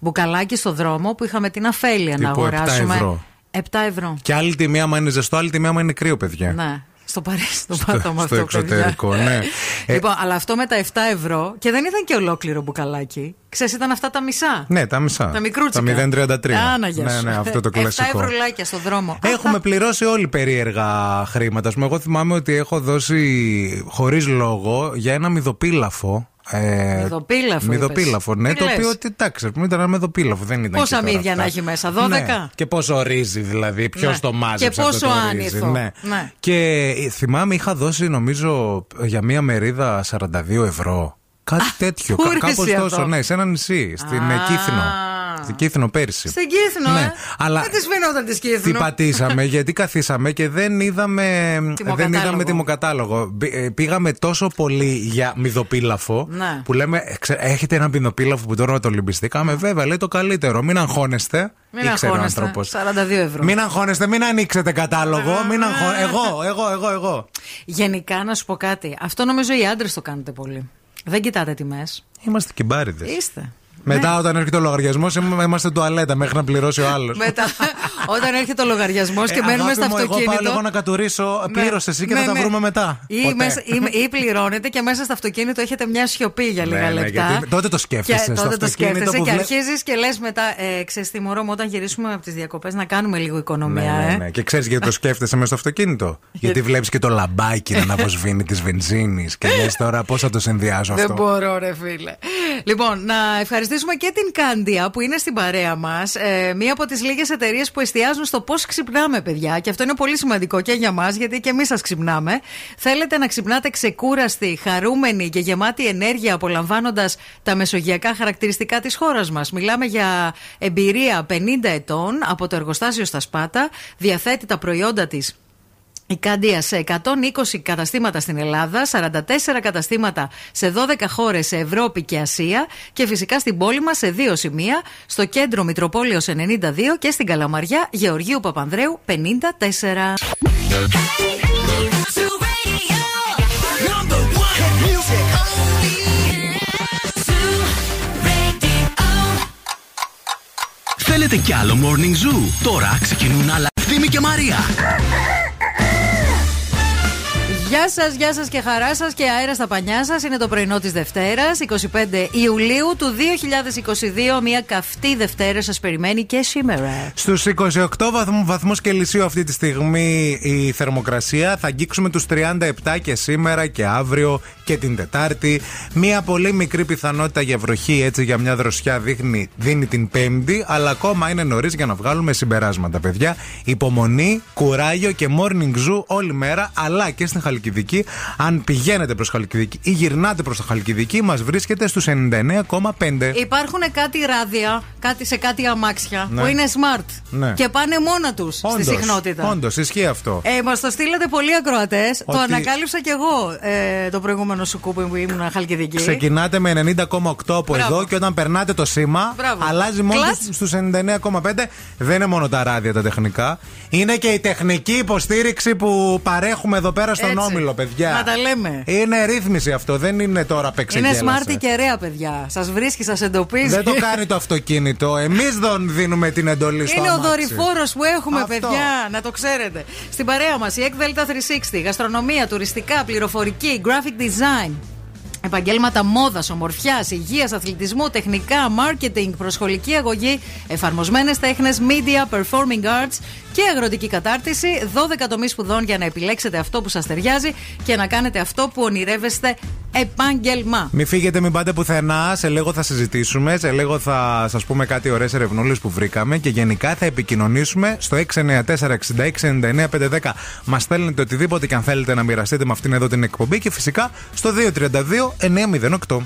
Μπουκαλάκι στο δρόμο που είχαμε την αφέλεια να
Τύπου 7
αγοράσουμε.
ευρώ.
7 ευρώ.
Και άλλη τιμή άμα είναι ζεστό, άλλη τιμή άμα είναι κρύο, παιδιά.
Ναι. Στο Παρίσι, στο,
Στο-
πάτωμα
στο
αυτό, παιδιά.
εξωτερικό, ναι. Ε,
Λοιπόν, αλλά αυτό με τα 7 ευρώ και δεν ήταν και ολόκληρο μπουκαλάκι. Ξέρεις, ήταν αυτά τα μισά.
Ναι, τα μισά.
Τα μικρούτσικα.
Τα 0,33.
Άνα, γεια
ναι,
σου.
ναι, αυτό το
7
κλασικό.
ευρουλάκια στο δρόμο.
Έχουμε πληρώσει όλοι περίεργα χρήματα. Ας πούμε, εγώ θυμάμαι ότι έχω δώσει χωρίς λόγο για ένα μυδοπίλαφο. Ε,
Μυδοπίλαφο,
Μυδοπίλαφο,
είπες.
ναι.
Τι
το
λες;
οποίο ότι εντάξει, ας πούμε, ήταν ένα μυδοπίλαφο. Δεν ήταν
Πόσα
και τώρα
μύδια
αυτά.
να έχει μέσα, 12?
Ναι. Και πόσο ρύζι δηλαδή, ποιος
Ναι.
το μάζεψε.
Και
αυτό
πόσο
το ρύζι,
άνηθο.
Ναι.
Ναι.
Και ε, θυμάμαι είχα δώσει νομίζω για μία μερίδα 42 ευρώ. Κάτι τέτοιο.
πού
Κάπως
είσαι
τόσο,
αυτό;
ναι, σε ένα νησί. Στην
Α.
ε, Κύθινο. Στην Κύθινο πέρσι.
Στην Κύθινο,
Ναι,
ε.
αλλά-
Δεν της φαινόταν της
Τι
Κύθινο.
πατήσαμε, γιατί καθίσαμε και δεν είδαμε, δεν
Τιμοκατάλογο.
είδαμε τιμοκατάλογο. Μπη- ε, Πήγαμε τόσο πολύ για μυδοπίλαφο
Ναι.
που λέμε, «Ε, ξέ- έχετε ένα μυδοπίλαφο που τώρα το λυμπιστήκαμε. Βέβαια, λέει το καλύτερο. Μην αγχώνεστε.
Μην
Ήξερε ο
αγχώνεστε.
άνθρωπος.
42 ευρώ.
Μην αγχώνεστε, μην ανοίξετε κατάλογο. Μην αγχώ... Εγώ, εγώ, εγώ, εγώ.
Γενικά να σου πω κάτι. Αυτό νομίζω οι άντρες το κάνετε πολύ. Δεν κοιτάτε τιμές.
Είμαστε κυμπάριδε.
Είστε.
Μετά, όταν έρχεται ο λογαριασμός, είμαστε τουαλέτα μέχρι να πληρώσει ο άλλος.
Μετά, όταν έρχεται ο λογαριασμός και μένουμε στο
Ε, Εγώ πάω
αυτοκίνητο.
λίγο να κατουρίσω. Πλήρωσε εσύ και
Ναι,
θα τα
ναι.
βρούμε μετά.
Ή,
Ποτέ.
μέσα, ή, ή πληρώνετε και μέσα στο αυτοκίνητο έχετε μια σιωπή για λίγα
Ναι, ναι,
λεπτά.
γιατί τότε το σκέφτεσαι
Και
στο
τότε το
αυτοκίνητο
σκέφτεσαι
που
και
βλέ-
αρχίζεις και λες μετά, ε, ξέρεις τι μωρό μου, όταν γυρίσουμε από τις διακοπές να κάνουμε λίγο οικονομία.
Ναι, ναι,
ε.
ναι. Και ξέρεις γιατί το σκέφτεσαι μέσα στο αυτοκίνητο; γιατί βλέπεις και το λαμπάκι να αναβοσβήνει της βενζίνης και λες τώρα πώς θα το συνδυάσω
Δεν
αυτό.
μπορώ, ρε φίλε. Λοιπόν, να ευχαριστήσουμε και την Κάντια που είναι στην παρέα μας. Ε, μία από τις λίγες εταιρείες που εστιάζουν στο πώς ξυπνάμε, παιδιά. Και αυτό είναι πολύ σημαντικό και για μας, γιατί και εμείς σας ξυπνάμε. Θέλετε να ξυπνάτε ξεκούραστοι, χαρούμενοι και γεμάτοι ενέργεια, απολαμβάνοντας τα μεσογειακά χαρακτηριστικά της χώρας μας. Μιλάμε για εμπειρία 50 ετών από το εργοστάσιο στα Σπάτα. Διαθέτει τα προϊόντα της η Κάντια σε 120 καταστήματα στην Ελλάδα, 44 καταστήματα σε 12 χώρες σε Ευρώπη και Ασία και φυσικά στην πόλη μας σε δύο σημεία, στο κέντρο Μητροπόλεως 92 και στην Καλαμαριά Γεωργίου Παπανδρέου 54.
Θέλετε κι άλλο Morning Zoo; Τώρα ξεκινούν άλλα Ευθύμη και Μαρία.
Γεια σας, γεια σας και χαρά σας και αέρα στα πανιά σας. Είναι το πρωινό της Δευτέρας, 25 Ιουλίου του 2022. Μια καυτή Δευτέρα σας περιμένει και σήμερα.
Στους 28 βαθμού βαθμούς Κελσίου αυτή τη στιγμή η θερμοκρασία. Θα αγγίξουμε τους 37 και σήμερα και αύριο και την Τετάρτη. Μία πολύ μικρή πιθανότητα για βροχή έτσι για μια δροσιά δείχνει, δίνει την Πέμπτη. Αλλά ακόμα είναι νωρίς για να βγάλουμε συμπεράσματα, παιδιά. Υπομονή, κουράγιο και morning zoo όλη μέρα. Αλλά και στην Χαλκιδική. Αν πηγαίνετε προς Χαλκιδική ή γυρνάτε προς το Χαλκιδική, μας βρίσκεται στους 99,5.
Υπάρχουν κάτι ράδια κάτι σε κάτι αμάξια
Ναι.
που είναι smart
Ναι.
και πάνε μόνα τους στη
Όντως,
συχνότητα.
Όντως, ισχύει αυτό.
Ε, Μας το στείλατε πολλοί ακροατές. Το
Ότι-
ανακάλυψα κι εγώ ε, το προηγούμενο σου κούπι που ήμουν χαλκιδική.
Ξεκινάτε με 90,8 από
Μπράβο.
εδώ και όταν περνάτε το σήμα,
Μπράβο.
αλλάζει μόνο
Κλατς.
στους 99,5. Δεν είναι μόνο τα ράδια τα τεχνικά. Είναι και η τεχνική υποστήριξη που παρέχουμε εδώ πέρα στον
Έτσι.
Όμιλο, παιδιά.
Να τα λέμε.
Είναι ρύθμιση αυτό, δεν είναι τώρα
Είναι
πεξεγέλασε.
smart και ωραία, παιδιά. Σας βρίσκει, σας εντοπίζει.
Δεν το κάνει το αυτοκίνητο. Εμείς δεν δίνουμε την εντολή στο
Είναι ο
αμάξι.
δορυφόρος που έχουμε,
Αυτό.
παιδιά. Να το ξέρετε. Στην παρέα μας η Εκδέλτα 360, γαστρονομία, τουριστικά, πληροφορική, graphic design. Επαγγέλματα μόδας, ομορφιάς, υγείας, αθλητισμού, τεχνικά, marketing, προσχολική αγωγή, εφαρμοσμένες τέχνες, media, performing arts και αγροτική κατάρτιση. 12 τομείς σπουδών για να επιλέξετε αυτό που σας ταιριάζει και να κάνετε αυτό που ονειρεύεστε επάγγελμα.
Μην φύγετε, μην πάτε πουθενά. Σε λίγο θα συζητήσουμε. Σε λίγο θα σας πούμε κάτι ωραίες ερευνούλες που βρήκαμε. Και γενικά θα επικοινωνήσουμε στο 694-6699-510. Μας στέλνετε οτιδήποτε και αν θέλετε να μοιραστείτε με αυτήν εδώ την εκπομπή. Και φυσικά στο 232-908.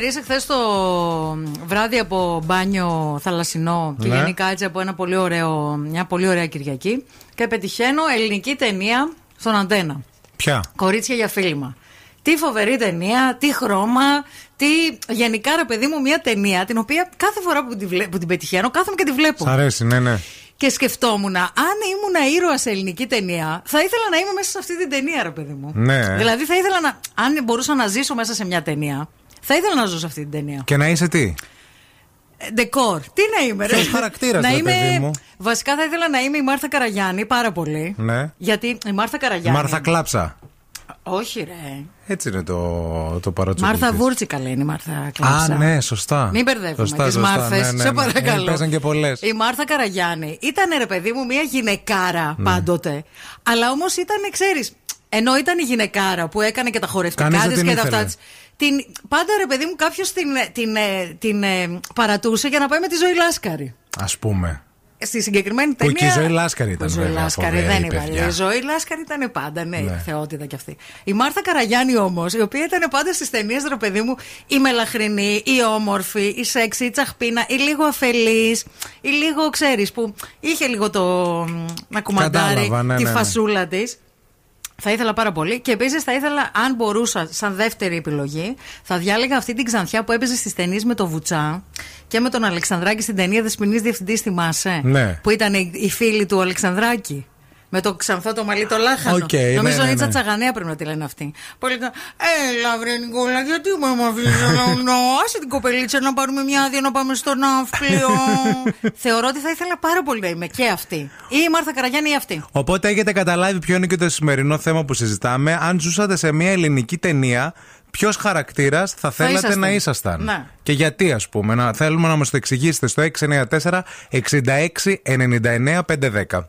Γυρίσει χθες το βράδυ από μπάνιο θαλασσινό και
Ναι.
γενικά έτσι από ένα πολύ ωραίο, μια πολύ ωραία Κυριακή και πετυχαίνω ελληνική ταινία στον αντένα.
Ποια;
Κορίτσια για φίλημα. Τι φοβερή ταινία, τι χρώμα, τι. Γενικά, ρε παιδί μου, μια ταινία την οποία κάθε φορά που την, βλέ- που την πετυχαίνω, κάθομαι και τη βλέπω.
Σ' αρέσει, ναι, ναι.
Και σκεφτόμουν, αν ήμουν ήρωα σε ελληνική ταινία, θα ήθελα να είμαι μέσα σε αυτή την ταινία, ρε παιδί μου.
Ναι.
Δηλαδή, θα ήθελα να. Αν μπορούσα να ζήσω μέσα σε μια ταινία, θα ήθελα να ζω σε αυτή την ταινία.
Και να είσαι τι;
Ε, Ντεκόρ. Τι να είμαι, ρε.
Ποιος χαρακτήρας,
να
ρε
είμαι.
παιδί μου;
Βασικά θα ήθελα να είμαι η Μάρθα Καραγιάννη πάρα πολύ.
Ναι.
Γιατί η Μάρθα Καραγιάννη.
Μάρθα Κλάψα.
Όχι, ρε.
Έτσι είναι το, το παρότσο.
Μάρθα Βούρτσικα λέει είναι η Μάρθα Κλάψα.
Α, ναι, σωστά.
Μην μπερδεύουμε
Σωστά,
τις
σωστά,
Μάρθες.
ναι, ναι,
Σε
ναι.
παρακαλώ.
Ε, Παίζαν και πολλές.
Η Μάρθα Καραγιάννη ήταν ρε παιδί μου μια γυναικάρα
Ναι.
πάντοτε. Αλλά όμως ήταν, ξέρεις, ενώ ήταν η γυναικάρα που έκανε και τα χορευτικά
Κανείς δεν
της
την
και τα
ήθελε.
αυτά της. Την, πάντα ρε παιδί μου κάποιος την, την, ε, την, ε, παρατούσε για να πάει με τη ζωή Λάσκαρη.
Α πούμε.
Στη συγκεκριμένη
Που
ταινία.
και η ζωή Λάσκαρη ήταν,
Η ζωή
βέβαια,
Λάσκαρη
φοβερή,
δεν είπα.
παιδιά.
Η ζωή Λάσκαρη ήταν πάντα, ναι,
Ναι.
θεότητα κι αυτή. Η Μάρθα Καραγιάννη όμως, η οποία ήταν πάντα στις ταινίες, ρε παιδί μου, η μελαχρινή, η όμορφη, η σεξy, η τσαχπίνα, η λίγο αφελής, η λίγο, ξέρεις, που είχε λίγο το. να κουμαντάρει
Κατάλαβα, ναι,
τη
ναι, ναι.
φασούλα της. Θα ήθελα πάρα πολύ. Και επίσης θα ήθελα, αν μπορούσα, σαν δεύτερη επιλογή, θα διάλεγα αυτή την ξανθιά που έπαιζε στις ταινίες με το Βουτσά και με τον Αλεξανδράκη στην ταινία Δεσποινίς Διευθυντής, θυμάσαι.
Ναι.
Που ήταν οι, οι φίλοι του Αλεξανδράκη. Με το ξανθό το μαλλί το λάχανο.
Οκ, ναι,
Νομίζω
ναι,
η
ναι.
Νίτσα Τσαγανέα πρέπει να τη λένε αυτή. Πολύ κα- Έλα, βρε Νικόλα, γιατί με αφήσεις να άσε την κοπελίτσα να πάρουμε μια άδεια να πάμε στο ναύπλιο. Θεωρώ ότι θα ήθελα πάρα πολύ να είμαι και αυτή. Ή η Μάρθα Καραγιάννη ή αυτή.
Οπότε έχετε καταλάβει ποιο είναι και το σημερινό θέμα που συζητάμε. Αν ζούσατε σε μια ελληνική ταινία, ποιος χαρακτήρας θα θέλατε
ήσασταν.
να ήσασταν;
Ναι.
Και γιατί, ας πούμε. Να, θέλουμε να μας το εξηγήσετε στο 694 66 99 510.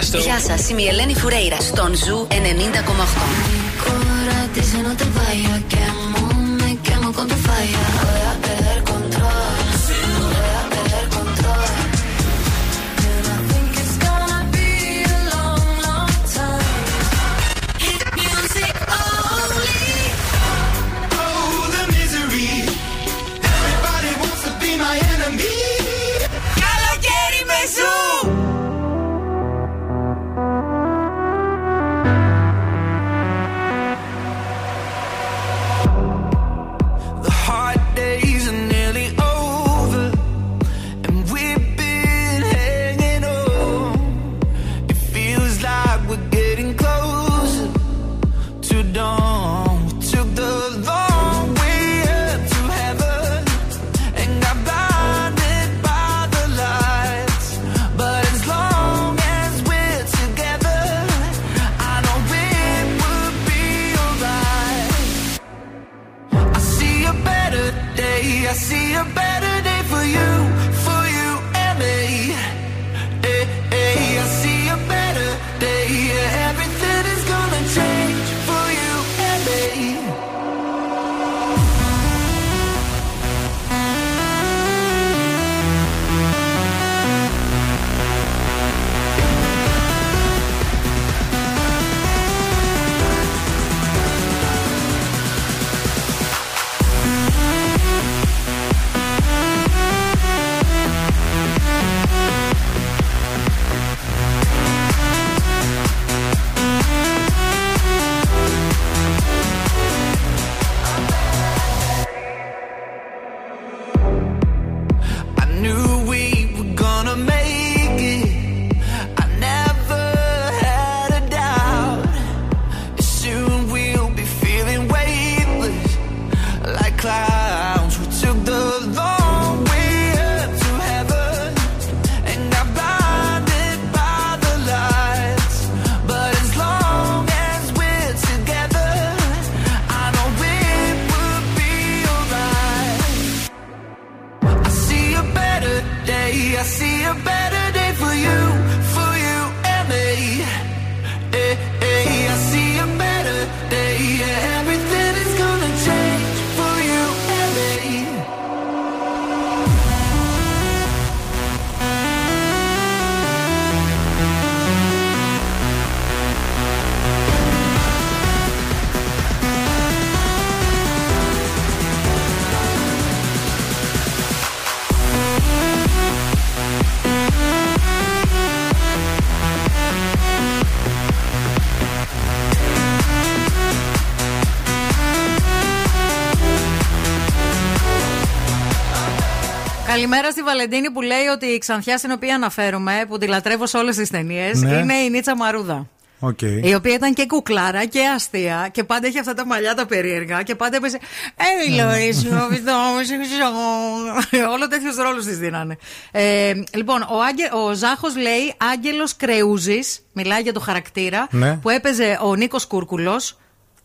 Γεια σας, είμαι η Ελένη Φουρέιρα στον Ζου 90,8.
Καλημέρα στη Βαλεντίνη που λέει ότι η ξανθιά στην οποία αναφέρομαι, που τη λατρεύω σε όλες τις ταινίες,
Ναι.
είναι η Νίτσα Μαρούδα.
Οκ.
Η οποία ήταν και κουκλάρα και αστεία και πάντα έχει αυτά τα μαλλιά τα περίεργα και πάντα έπαιζε. Ε, Λορίς, Όλο τέτοιους ρόλους της δίνανε. Ε, λοιπόν, ο, Άγγε, ο Ζάχος λέει Άγγελος Κρεούζης, μιλάει για το χαρακτήρα,
Ναι.
που έπαιζε ο Νίκος Κούρκουλος.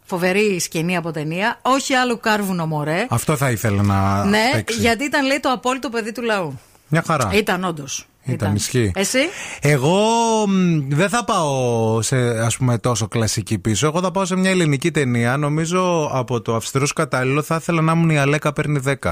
Φοβερή σκηνή από ταινία. Όχι άλλο κάρβουνο μωρέ.
Αυτό θα ήθελα να
Ναι,
παίξει.
γιατί ήταν λέει το απόλυτο παιδί του λαού.
Μια χαρά.
Ήταν όντως.
Ήταν, ισχύει.
Εσύ;
Εγώ μ, δεν θα πάω σε ας πούμε τόσο κλασική πίσω. Εγώ θα πάω σε μια ελληνική ταινία. Νομίζω από το αυστηρό κατάλληλο θα ήθελα να ήμουν η Αλέκα παίρνει 10.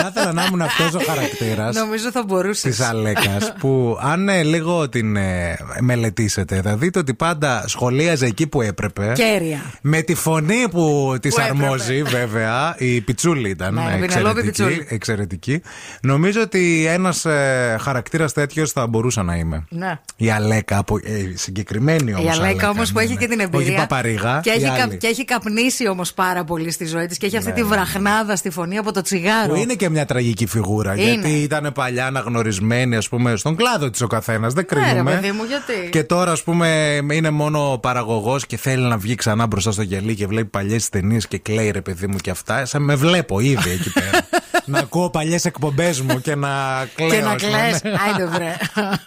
θα ήθελα να ήμουν αυτός ο χαρακτήρας.
Νομίζω θα μπορούσες.
Της Αλέκας, που αν ε, λίγο την ε, μελετήσετε, θα δείτε ότι πάντα σχολίαζε εκεί που έπρεπε.
Κέρια.
Με τη φωνή που της
Που έπρεπε.
αρμόζει, βέβαια. Η Πιτσούλη ήταν.
Ναι,
ε,
Πινελόπη
εξαιρετική,
Πιτσούλη.
εξαιρετική. Νομίζω ότι ένας ε, χαρακτήρας τέτοιος θα μπορούσα να είμαι.
Ναι.
Η Αλέκα, από, ε, συγκεκριμένη όμως.
Η Αλέκα όμως που έχει και την εμπειρία.
Όχι η Παπαρίγα.
Και
η
έχει, κα-
άλλη.
και έχει καπνίσει όμως πάρα πολύ στη ζωή της και έχει αυτή
Ναι,
τη
ναι,
βραχνάδα στη φωνή από το τσιγάρο.
Που είναι και μια τραγική φιγούρα.
Είναι.
Γιατί ήταν παλιά αναγνωρισμένη, ας πούμε, στον κλάδο της ο καθένας. Δεν
Ναι, ρε
κρίνουμε.
παιδί μου, γιατί;
Και τώρα, ας πούμε, είναι μόνο παραγωγός και θέλει να βγει ξανά μπροστά στο γελί και βλέπει παλιές ταινίες και κλαίει, ρε παιδί μου, και αυτά. Σαν με βλέπω ήδη εκεί πέρα. να ακούω παλιές εκπομπές μου και να κλαίω.
Και να
ας πούμε.
κλαις. Άιντε βρε.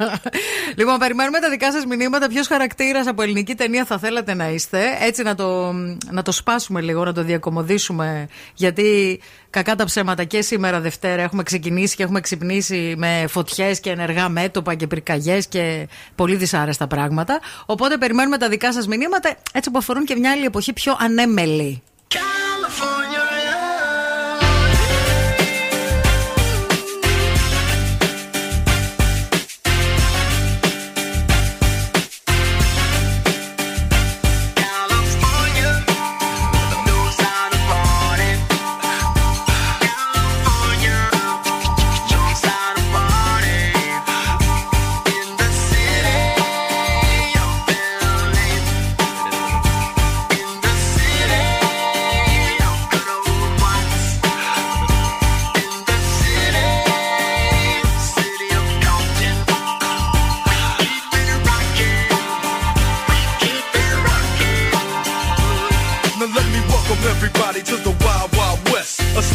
λοιπόν, περιμένουμε τα δικά σας μηνύματα. Ποιος χαρακτήρας από ελληνική ταινία θα θέλατε να είστε; Έτσι να το, να το σπάσουμε λίγο, να το διακομωδήσουμε. Γιατί κακά τα ψέματα και σήμερα Δευτέρα έχουμε ξεκινήσει και έχουμε ξυπνήσει με φωτιές και ενεργά μέτωπα και πυρκαγιές και πολύ δυσάρεστα πράγματα. Οπότε περιμένουμε τα δικά σας μηνύματα έτσι που αφορούν και μια άλλη εποχή πιο ανέμελη.
Now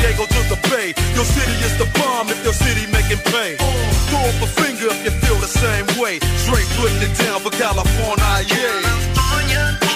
Diego to the Bay. Your city is the bomb if your city making pay. Throw up a finger if you feel the same way. Straight putting it down for California, yeah. West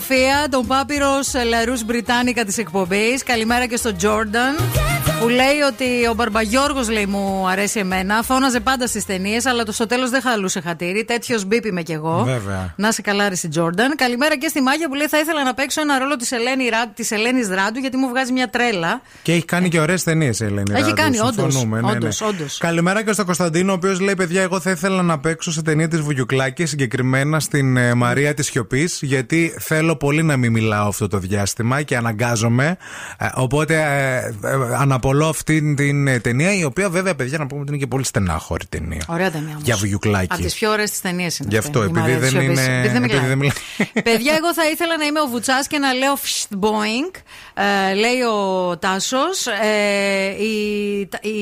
Σοφία, τον Πάπυρος Λαρούς Μπριτάνικα της εκπομπής. Καλημέρα και στον Τζόρνταν που λέει ότι ο Μπαρμπαγιώργος λέει μου αρέσει εμένα. Φώναζε πάντα στις ταινίες, αλλά το στο τέλος δεν χαλούσε χατήρι. Τέτοιος μπίπ είμαι κι εγώ.
Βέβαια.
Να σε καλά, στην Τζόρνταν. Καλημέρα και στη Μάγια που λέει θα ήθελα να παίξω ένα ρόλο της Ελένη, Ρά- της Ελένης Ράντου γιατί μου βγάζει μια τρέλα.
Και έχει κάνει και ωραίες ταινίες η Ελένη.
Έχει
Ράντου,
κάνει, όντως,
συμφωνούμε, ναι, ναι.
όντως, όντως.
Καλημέρα και στον Κωνσταντίνο, ο οποίος λέει: Παιδιά, εγώ θα ήθελα να παίξω σε ταινία της Βουγιουκλάκη, συγκεκριμένα στην ε, Μαρία της Σιωπής, γιατί θέλω πολύ να μην μιλάω αυτό το διάστημα και αναγκάζομαι. Ε, οπότε ε, ε, αναπολώ αυτή την ε, ταινία, η οποία βέβαια, παιδιά, να πούμε ότι είναι και πολύ στενάχωρη ταινία.
Ωραία ταινία όμως.
Για Βουγιουκλάκη.
Από τις πιο ωραίες της ταινίες είναι.
Γι'
αυτή,
αυτό,
η
επειδή
Μαρία της
δεν
Σιωπής.
είναι-
Επειδή δεν
επειδή
μιλάει.
δεν μιλάει.
Παιδιά, εγώ θα ήθελα να είμαι ο Βουτσάς και να λέω «Φστ, Boeing. Ε, λέει ο Τάσος. Ε, η, η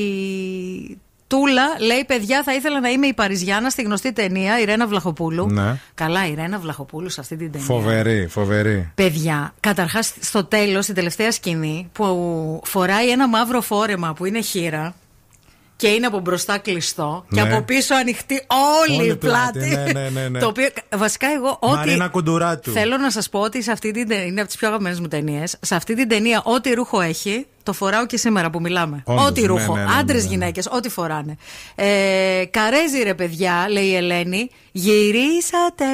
Τούλα λέει: Παιδιά, θα ήθελα να είμαι η Παριζιάνα στη γνωστή ταινία η Ρένα Βλαχοπούλου.
Ναι.
Καλά, η Ρένα Βλαχοπούλου σε αυτή την ταινία.
Φοβερή, φοβερή.
Παιδιά, καταρχάς στο τέλος, στην τελευταία σκηνή, που φοράει ένα μαύρο φόρεμα που είναι χείρα και είναι από μπροστά κλειστό και
Ναι.
από πίσω ανοιχτή όλη,
Όλη
η
η πλάτη,
πλάτη.
ναι, ναι, ναι, ναι.
Το οποίο, βασικά, εγώ ό,τι.
Μαρίνα Κουντουράτου.
Θέλω να σας πω ότι σε αυτή την ταινία, είναι από τις πιο αγαπημένες μου ταινίες. Σε αυτή την ταινία, ό,τι ρούχο έχει,
το φοράω και σήμερα που μιλάμε.
Όντως,
ό,τι
ναι,
ρούχο.
ναι, ναι,
Άντρες,
ναι, ναι.
γυναίκες, ό,τι φοράνε. Ε, καρέζι ρε παιδιά, λέει η Ελένη. Γυρίσατε.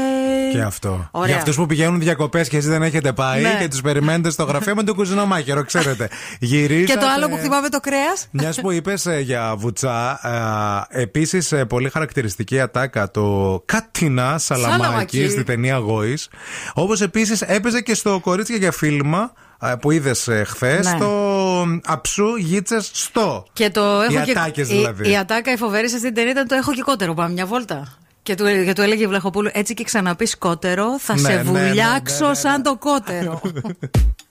Και αυτό.
Ωραία.
Για αυτούς που πηγαίνουν διακοπές και εσείς δεν έχετε πάει
Ναι.
και τους περιμένετε στο γραφείο με το κουζινομάχαιρο, ξέρετε. Γυρίσατε.
Και το άλλο που χτυπάμε το κρέας.
Μιας που είπες για βουτσά, επίσης πολύ χαρακτηριστική ατάκα το Κατινά Σαλαμάκη
Σαλαμάκη.
στη ταινία Γόης. Όπως επίσης έπαιζε και στο Κορίτσια για φίλμα ε, που είδες χθες,
Ναι.
το Αψού Γίτσες στο.
Και το έχω
Οι
και...
ατάκες
η-
δηλαδή.
Η, ατάκα η φοβερή σε αυτήν την ταινία ήταν το έχω και κότερο. Πάμε μια βόλτα. Και του, και του έλεγε η Βλαχοπούλου, έτσι και ξαναπείς κότερο, θα
Ναι,
σε
ναι, ναι, ναι,
βουλιάξω
ναι, ναι.
σαν το κότερο.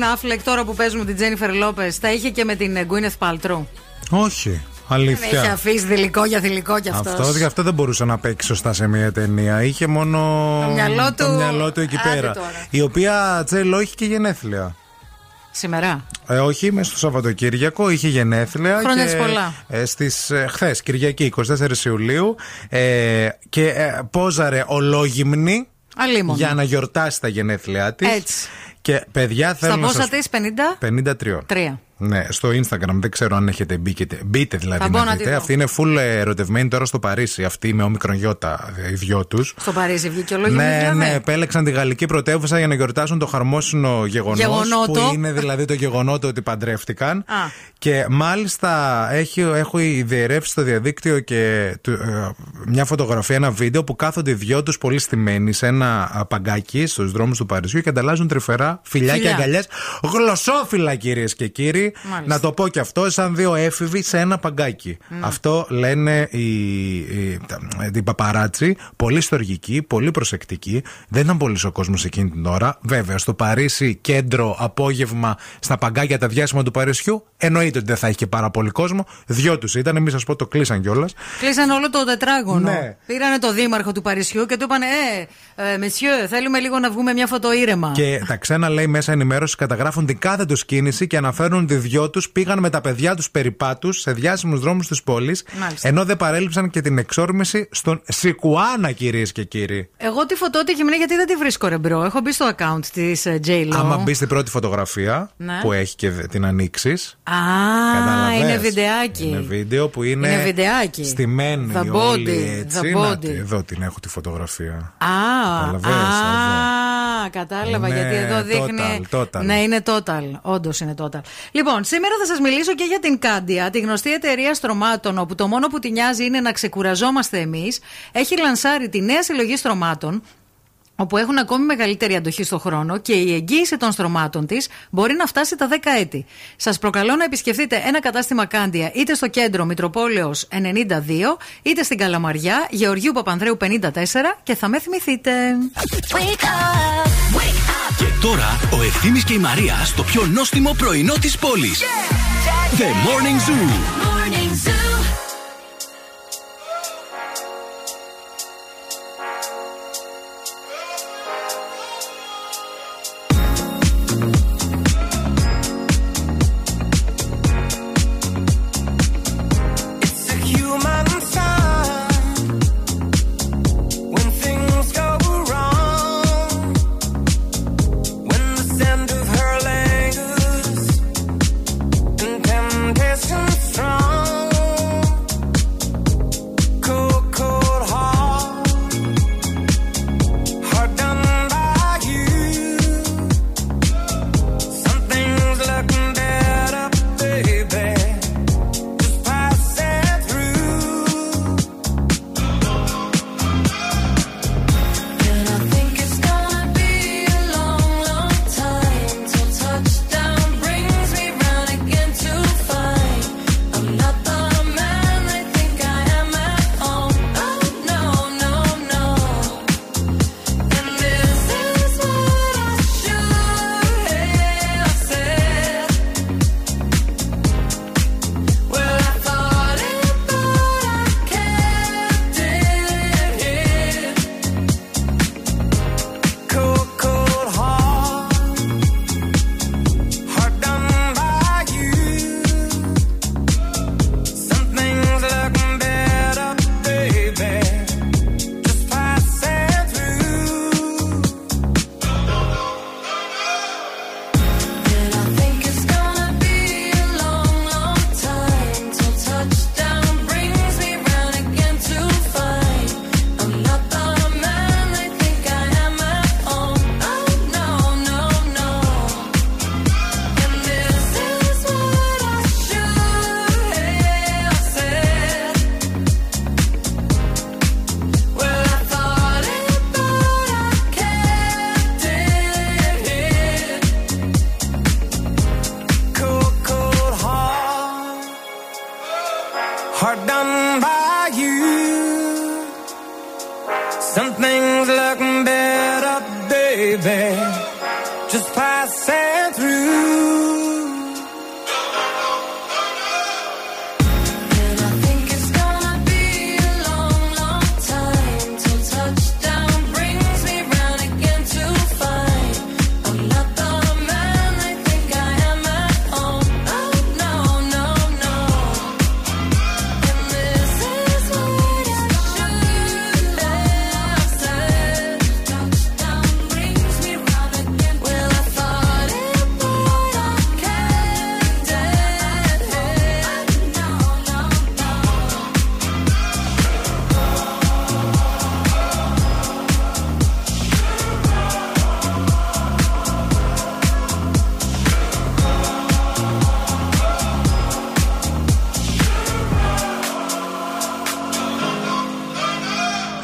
Μπεν Αφλεκ τώρα που παίζουμε την Τζένιφερ Λόπες τα είχε και με την Γκουίνεθ Παλτρού.
Όχι.
Δεν έχει
Αλήθεια.
αφήσει θηλυκό για θηλυκό κι αυτός.
Αυτό γι' αυτό δεν μπορούσε να παίξει σωστά σε μια ταινία. Είχε μόνο
Το μυαλό του-
μυαλό του εκεί
Άντε
πέρα.
τώρα.
Η οποία Τσέλο έχει και γενέθλια.
Σήμερα.
Ε, όχι, μέσα στο Σαββατοκύριακο είχε γενέθλια.
Χρόνια
και,
της πολλά.
Ε, στις, ε, χθες, Κυριακή, 24 Ιουλίου. Ε, και ε, πόζαρε ολόγυμνη
Αλίμονο.
για να γιορτάσει τα γενέθλιά της.
Έτσι.
Και παιδιά θέλω
Στα
να
πόσα
σας...
της, 50.
53.
Τρία.
Ναι, στο Instagram. Δεν ξέρω αν έχετε μπει και... Μπείτε δηλαδή
Θα μπω
να
να τη
δείτε.
δω.
Αυτή είναι full ερωτευμένη τώρα στο Παρίσι. Αυτή με όμικρον γιώτα, οι δυο τους.
Στο Παρίσι βγήκε ολόγη
Ναι, ναι, επέλεξαν τη γαλλική πρωτεύουσα για να γιορτάσουν το χαρμόσυνο γεγονός.
Γεγονότο.
Που είναι δηλαδή το γεγονότο ότι παντρεύτηκαν.
Α.
Και μάλιστα έχει, έχω διαιρεύσει στο διαδίκτυο και του- ε, μια φωτογραφία, ένα βίντεο που κάθονται οι δυο τους πολύ στημένοι σε ένα α, παγκάκι στους δρόμους του Παρισιού και ανταλλάζουν τρυφερά φιλιά,
Φιλιά.
και αγκαλιές. Γλωσσόφυλλα κυρίες και κύριοι.
Μάλιστα.
Να το πω και αυτό, σαν δύο έφηβοι σε ένα παγκάκι.
Mm.
Αυτό λένε οι, οι, τα- οι παπαράτσι. Πολύ στοργικοί, πολύ προσεκτικοί. Δεν ήταν πολύ ο κόσμος εκείνη την ώρα. Βέβαια, στο Παρίσι, κέντρο, απόγευμα, στα παγκάκια τα διάσημα του Παρισιού, εννοείται ότι δεν θα έχει και πάρα πολύ κόσμο. Δυο τους ήταν, εμεί σας πω το κλείσαν κιόλας.
Κλείσαν όλο το τετράγωνο.
Ναι.
Πήρανε το δήμαρχο του Παρισιού και του είπαν: Ε, ε monsieur, θέλουμε λίγο να βγούμε μια φωτό ήρεμα.
Και τα ξένα λέει μέσα ενημέρωσης καταγράφουν την κάθε τους κίνηση και αναφέρουν ότι οι δυο τους πήγαν με τα παιδιά τους περιπάτου σε διάσημους δρόμους της πόλης.
Μάλιστα.
Ενώ δεν παρέλειψαν και την εξόρμηση στον Σικουάνα, κυρίες και κύριοι.
Εγώ τη φωτό τη γυμνή γιατί δεν τη βρίσκω ρε bro. Έχω μπει στο account της J-Lo.
Άμα μπει στην πρώτη φωτογραφία
Ναι.
που έχει και την ανοίξεις.
Α, είναι βιντεάκι.
Είναι βίντεο που είναι,
Είναι βιντεάκι.
στημένη
The
όλη
body,
έτσι.
the
Να
body.
τη, εδώ την έχω τη φωτογραφία.
Α,
Καταλαβες,
α, κατάλαβα
Είναι
γιατί εδώ δείχνει.
total, total.
Ναι, είναι total. Όντως είναι total. Λοιπόν, σήμερα θα σας μιλήσω και για την Κάντια, τη γνωστή εταιρεία στρωμάτων, όπου το μόνο που τη νοιάζει είναι να ξεκουραζόμαστε εμείς. Έχει λανσάρει τη νέα συλλογή στρωμάτων όπου έχουν ακόμη μεγαλύτερη αντοχή στο χρόνο και η εγγύηση των στρωμάτων της μπορεί να φτάσει τα 10 έτη. Σας προκαλώ να επισκεφτείτε ένα κατάστημα Κάντια είτε στο κέντρο Μητροπόλεως 92, είτε στην Καλαμαριά, Γεωργίου Παπανδρέου 54 και θα με θυμηθείτε.
Και τώρα ο Ευθύμης και η Μαρία στο πιο νόστιμο πρωινό της πόλης. The Morning Zoo.
It's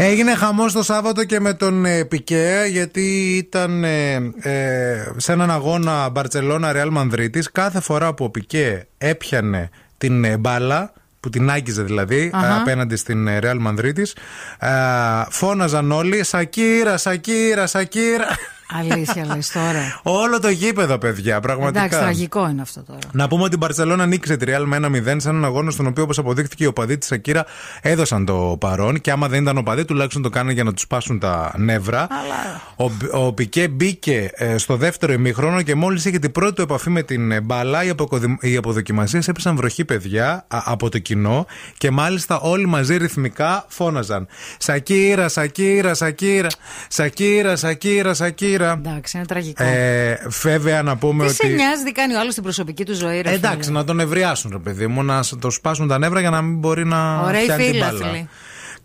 Έγινε χαμός το Σάββατο και με τον ε, Πικέ γιατί ήταν ε, ε, σε έναν αγώνα Μπαρσελόνα Ρεάλ Μανδρίτης. Κάθε φορά που ο Πικέ έπιανε την ε, μπάλα, που την άγγιζε δηλαδή
Αχα.
ε, απέναντι στην ε, Ρεάλ Μανδρίτης, φώναζαν όλοι Σακύρα, Σακύρα, Σακύρα.
Αλήθεια λες τώρα.
Όλο το γήπεδο, παιδιά, πραγματικά.
Εντάξει, τραγικό είναι αυτό τώρα.
Να πούμε ότι η Μπαρσελόνα νίκησε τη Real με ένα 0 σε έναν αγώνα στον οποίο, όπως αποδείχθηκε, οι οπαδοί της Ακύρα έδωσαν το παρόν. Και άμα δεν ήταν οπαδοί, τουλάχιστον το κάνανε για να τους πάσουν τα νεύρα. Ο, ο Πικέ μπήκε ε, στο δεύτερο ημίχρονο και μόλις είχε την πρώτη του επαφή με την ε, μπάλα, οι, αποκοδη- οι αποδοκιμασίες έπεσαν βροχή, παιδιά, α- από το κοινό. Και μάλιστα όλοι μαζί ρυθμικά φώναζαν. Σακύρα, Σακύρα, Σακύρα, Σακύρα, Σακύρα, Σακύρα.
Εντάξει, είναι τραγικό.
Ε, βέβαια να πούμε
Τι
ότι.
σε νοιάζει τι κάνει ο άλλος στην προσωπική του ζωή, ρε
Ε, Εντάξει,
φίλε;
να τον ευριάσουν, ρε παιδί μου, να σ- το σπάσουν τα νεύρα για να μην μπορεί να
Ωραίοι
πιάνει την
φίλαθλοι.
μπάλα.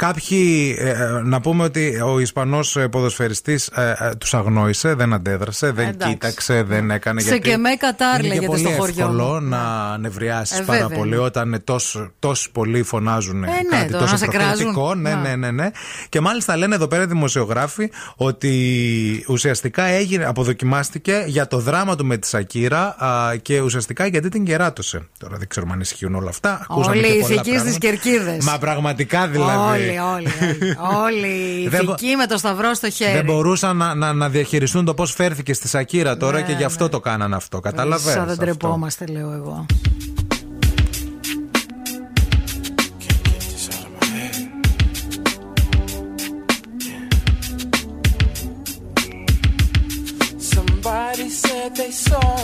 Κάποιοι, ε, ε, να πούμε ότι ο Ισπανός ποδοσφαιριστής ε, ε, τους αγνόησε, δεν αντέδρασε, δεν
Εντάξει.
κοίταξε, δεν έκανε.
Σε
γιατί
και με Κατάρ
είναι και
λέγεται
πολύ
στο χωριό
εύκολο
μου.
να νευριάσεις
Ε,
πάρα
βέβαια.
πολύ όταν τόσο, τόσοι πολλοί φωνάζουν
ναι,
κάτι
τώρα
τόσο
να σε
προκλητικό.
κράζουν.
Ναι,
Να.
ναι, ναι, ναι. Και μάλιστα λένε εδώ πέρα δημοσιογράφοι ότι ουσιαστικά έγινε, αποδοκιμάστηκε για το δράμα του με τη Σακύρα α, και ουσιαστικά γιατί την κεράτωσε. Τώρα δεν ξέρουμε αν ισχύουν όλα αυτά. Ακούσαμε
Όλοι
και
οι
πολλά
ηθικοί
πράγματα.
στι κερκίδες.
Μα πραγματικά δηλαδή.
Όλοι, όλοι. όλοι. Όλοι οι
Δεν μπο-
ηθικοί με το σταυρό στο χέρι.
Δεν μπορούσαν να, να, να διαχειριστούν το πώς φέρθηκε στη Σακύρα τώρα
Ναι,
και γι' αυτό το κάνανε αυτό. Καταλαβαίνεις
Σαν δεν
αυτό;
τρεπόμαστε, λέω εγώ.
Somebody said they saw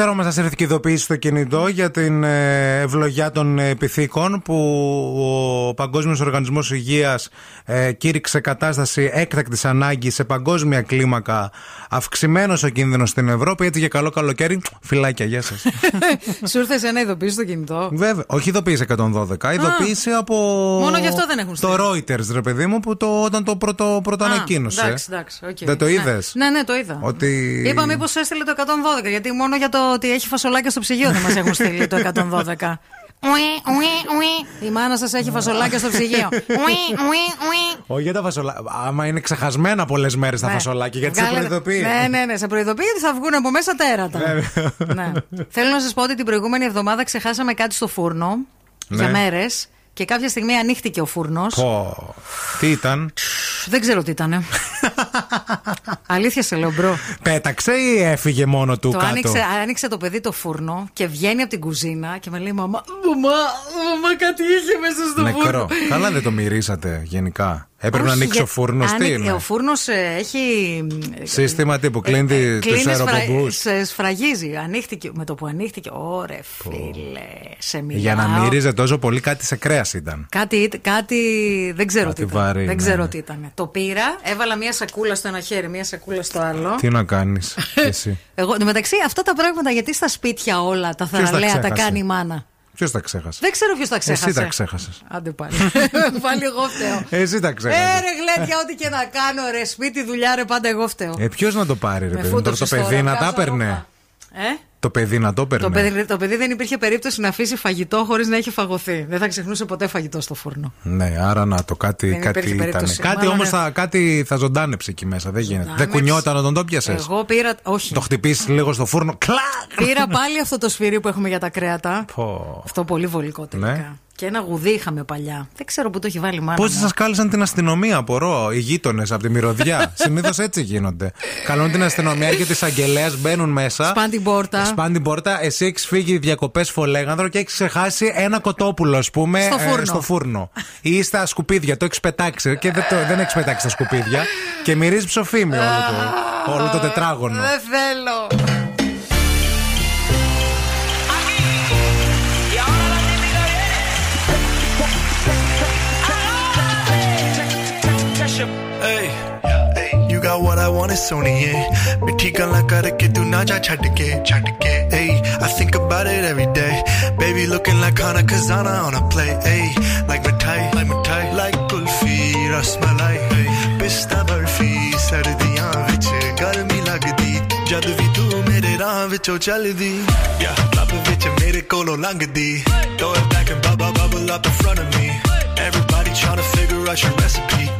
ξέρω αν σας ήρθε και ειδοποίηση στο κινητό για την ε, ευλογιά των ε, πυθίκων που ο Παγκόσμιος Οργανισμός Υγείας κήρυξε κατάσταση έκτακτης ανάγκης σε παγκόσμια κλίμακα. Αυξημένος ο κίνδυνος στην Ευρώπη. Έτσι για καλό καλοκαίρι. Φυλάκια, γεια σας.
Σου ήρθε ένα ειδοποίηση στο κινητό;
Βέβαια, όχι ειδοποίηση 112. Ειδοποίηση από.
Μόνο γι' αυτό δεν έχουν
Το Reuters, ρε παιδί μου, που το, όταν το πρώτο, πρώτο
Α,
ανακοίνωσε.
Εντάξει, εντάξει. οκ.
Δεν το
Ναι.
είδες;
Ναι, ναι, το είδα.
Ότι.
Είπα μήπως έστειλε το 112, γιατί μόνο για το ότι έχει φασολάκια στο ψυγείο δεν μας έχουν στείλει το 112. Ουι, ουι, ουι. Η μάνα σας έχει φασολάκια στο ψυγείο. Ουι, ουι, ουι.
Όχι για τα φασολάκια. Άμα είναι ξεχασμένα πολλές μέρες τα
Ναι.
φασολάκια, γιατί σε
Βγάλε-
προειδοποιεί.
Ναι, ναι, ναι. Σε προειδοποιεί ότι θα βγουν από μέσα τέρατα. ναι. Θέλω να σας πω ότι την προηγούμενη εβδομάδα ξεχάσαμε κάτι στο φούρνο
Ναι.
για μέρες και κάποια στιγμή ανοίχτηκε ο φούρνος.
Πω. Τι ήταν;
Δεν ξέρω τι ήταν. Αλήθεια σε λέω, bro.
Πέταξε ή έφυγε μόνο του
Το
κάτω;
άνοιξε, άνοιξε το παιδί το φούρνο και βγαίνει από την κουζίνα και με λέει Μαμά, μαμά, μαμά κάτι είχε μέσα στο
Νεκρό.
φούρνο.
Καλά δεν το μυρίσατε γενικά. Έπρεπε να
Όχι,
ανοίξει
για-
ο φούρνος. Τι
άνοιξε-
είναι;
Ο φούρνος έχει.
Σύστημα τύπου κλείνει τους
Κλείνει
αεροπομπούς.
σε σφραγίζει. Ανοίχτηκε. Με το που ανοίχτηκε. Ωρε φίλε, σε μιλάω.
Για να μύριζε τόσο πολύ κάτι σε κρέας ήταν.
Κάτι, κάτι δεν ξέρω
Κάτι
τι ήταν.
βαρύ,
δεν
ναι,
ξέρω
ναι.
τι ήταν. Το πήρα, έβαλα μία σακούλα στο ένα χέρι, μία σακούλα στο άλλο.
Τι να κάνεις εσύ.
Εγώ, εν τω μεταξύ, αυτά τα πράγματα γιατί στα σπίτια όλα τα
Ποιος τα
θαραλέα τα
ξέχασε;
κάνει η μάνα;
Ποιος τα ξέχασε;
Δεν ξέρω ποιος τα ξέχασε.
Εσύ τα ξέχασες.
Άντε πάλι. πάλι εγώ φταίω.
Εσύ τα
Ε,
ξέχασε.
ρε γλέντια, ό,τι και να κάνω, ρε σπίτι, δουλειά, ρε πάντα εγώ φταίω.
Ε, ποιος να το πάρει, ρε
Με
παιδί μου. Τώρα το
φούτωσες
παιδί
τώρα,
να τα
βγάζω
έπαιρνε;
ρούχα. Ε;
Το παιδί να το έπαιρνε.
Το παιδί, το παιδί δεν υπήρχε περίπτωση να αφήσει φαγητό χωρίς να έχει φαγωθεί. Δεν θα ξεχνούσε ποτέ φαγητό στο φούρνο.
Ναι, άρα να το κάτι,
Δεν
κάτι
υπήρχε
ήταν.
περίπτωση.
Κάτι
Μάλλον
όμως
ναι.
θα, κάτι θα ζωντάνεψε εκεί μέσα. Δεν γίνεται. Δεν
Ζωντάνεψε.
κουνιόταν όταν το πιασες.
Εγώ πήρα. Όχι.
Το χτυπήσεις λίγο στο φούρνο. Κλακ!
Πήρα πάλι αυτό το σφυρί που έχουμε για τα κρέατα.
Πω.
Αυτό πολύ βολικό τελικά.
Ναι.
Και ένα γουδί είχαμε παλιά. Δεν ξέρω πού το έχει βάλει η μάνα.
Πόσοι
μου.
σας κάλεσαν την αστυνομία, απορώ, οι γείτονες από τη μυρωδιά. Συνήθως έτσι γίνονται. Καλούν την αστυνομία και τη αγγελέα μπαίνουν μέσα.
Σπάν την πόρτα.
Σπάν την πόρτα, εσύ έχεις φύγει διακοπές φολέγανδρο και έχεις ξεχάσει ένα κοτόπουλο, ας πούμε,
Στο
ε,
φούρνο.
στο φούρνο. Ή στα σκουπίδια, το έχεις πετάξει και δεν, το, δεν έχεις πετάξει τα σκουπίδια. Και μυρίζεις ψοφίμι όλο το, όλο το τετράγωνο.
Δεν θέλω.
wanna sony it karke tu na i think about it every day. Baby looking like hana kazana on a play like my tie like my tie like kulfi ras malai hey pista barfi sardiyan vich garmi lagdi jad vi tu mere raah vichon chaldi yeah club vich mere kolon langdi throw it back and bubble bubble up in front of me everybody trying to figure out your recipe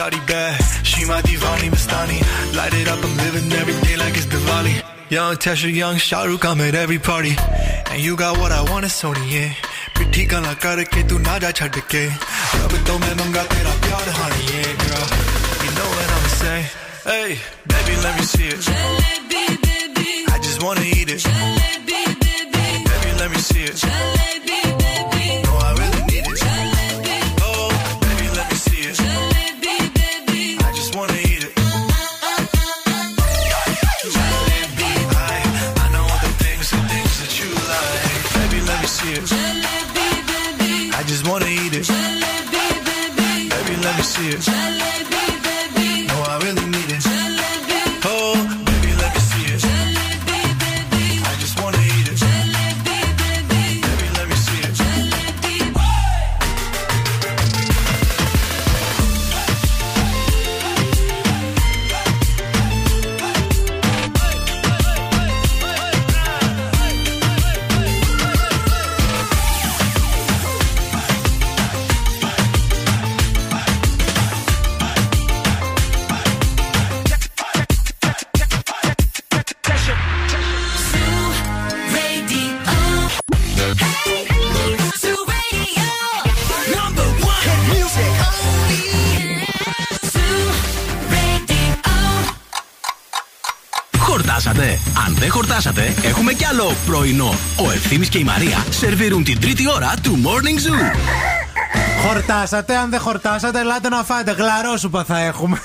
Shawty bad, she my divani Mastani. Light it up, I'm living every day like it's Diwali. Young Tesha, young Shahrukh, I'm at every party. And you got what I want, it's Sony, yeah. मिठी गल्ला करके तू ना जा छड़ के अब तो मैं मंगा तेरा प्यार honey, yeah, girl. You know what I'ma say. Hey, baby, let me see it. I just wanna eat it. Baby, let me see it. No, see it.
Χορτάσατε, έχουμε κι άλλο πρωινό. Ο Ευθύμης και η Μαρία σερβίρουν την τρίτη ώρα του Morning Zoo.
Χορτάσατε, αν δεν χορτάσατε, ελάτε να φάτε. Γλαρόσουπα θα έχουμε.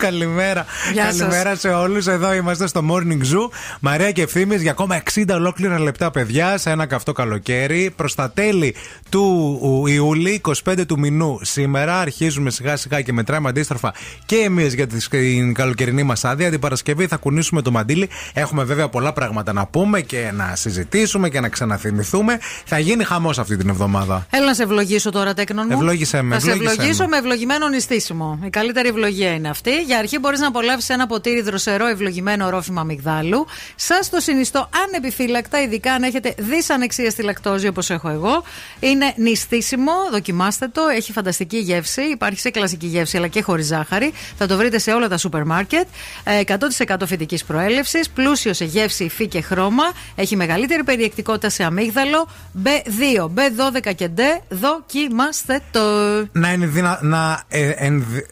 Καλημέρα.
Γεια σας.
Καλημέρα σε όλους. Εδώ είμαστε στο Morning Zoo. Μαρία και ευθύνη για ακόμα 60 ολόκληρα λεπτά, παιδιά, σε ένα καυτό καλοκαίρι. Προς τα τέλη του Ιούλη, 25 του μηνού σήμερα, αρχίζουμε σιγά σιγά και μετράμε αντίστροφα και εμείς για την καλοκαιρινή μας άδεια. Την Παρασκευή θα κουνήσουμε το μαντίλι. Έχουμε βέβαια πολλά πράγματα να πούμε και να συζητήσουμε και να ξαναθυμηθούμε. Θα γίνει χαμός αυτή την εβδομάδα.
Έλα να σε ευλογήσω τώρα, τέκνον μου.
Ευλόγησέ με,
Θα σε
ευλόγησέ
ευλογήσω
με.
με ευλογημένο νηστίσιμο. Η καλύτερη ευλογία είναι αυτή. Για αρχή μπορείς να απολαύσεις ένα ποτήρι δροσερό ευλογημένο ρόφημα αμυγδάλου. Σας το συνιστώ ανεπιφύλακτα, ειδικά αν έχετε δυσανεξία στη λακτόζη όπως έχω εγώ. Είναι νηστίσιμο, δοκιμάστε το. Έχει φανταστική γεύση. Υπάρχει σε κλασική γεύση αλλά και χωρίς ζάχαρη. Θα το βρείτε σε όλα τα σούπερ μάρκετ. Ε, 100% φυτικής προέλευσης. Πλούσιο σε γεύση, υφή και χρώμα. Έχει μεγαλύτερη περιεκτικότητα σε αμύγδαλο. B2, B12 και D. Δοκιμάστε το.
Να ενδυνα... να ε, ενδυ-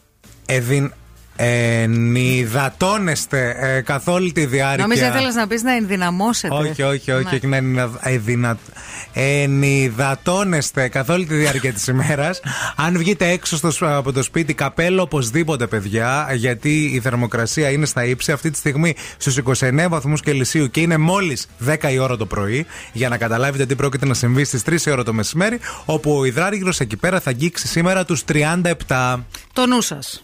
εδυν- ενυδατώνεστε ε, καθ' όλη τη διάρκεια.
Νόμιζα ήθελες να πεις να ενδυναμώσετε.
Όχι, όχι, όχι,
Ναι.
όχι να ενυδα- εδυνα- ενυδατώνεστε καθ' όλη τη διάρκεια της ημέρας. Αν βγείτε έξω στο, σ- από το σπίτι, καπέλο οπωσδήποτε, παιδιά, γιατί η θερμοκρασία είναι στα ύψη αυτή τη στιγμή στους 29 βαθμούς Κελσίου και είναι μόλις 10 η ώρα το πρωί. Για να καταλάβετε τι πρόκειται να συμβεί στις 3 η ώρα το μεσημέρι, όπου ο υδράργυρος εκεί πέρα θα αγγίξει σήμερα τους 37.
Το νου
σας.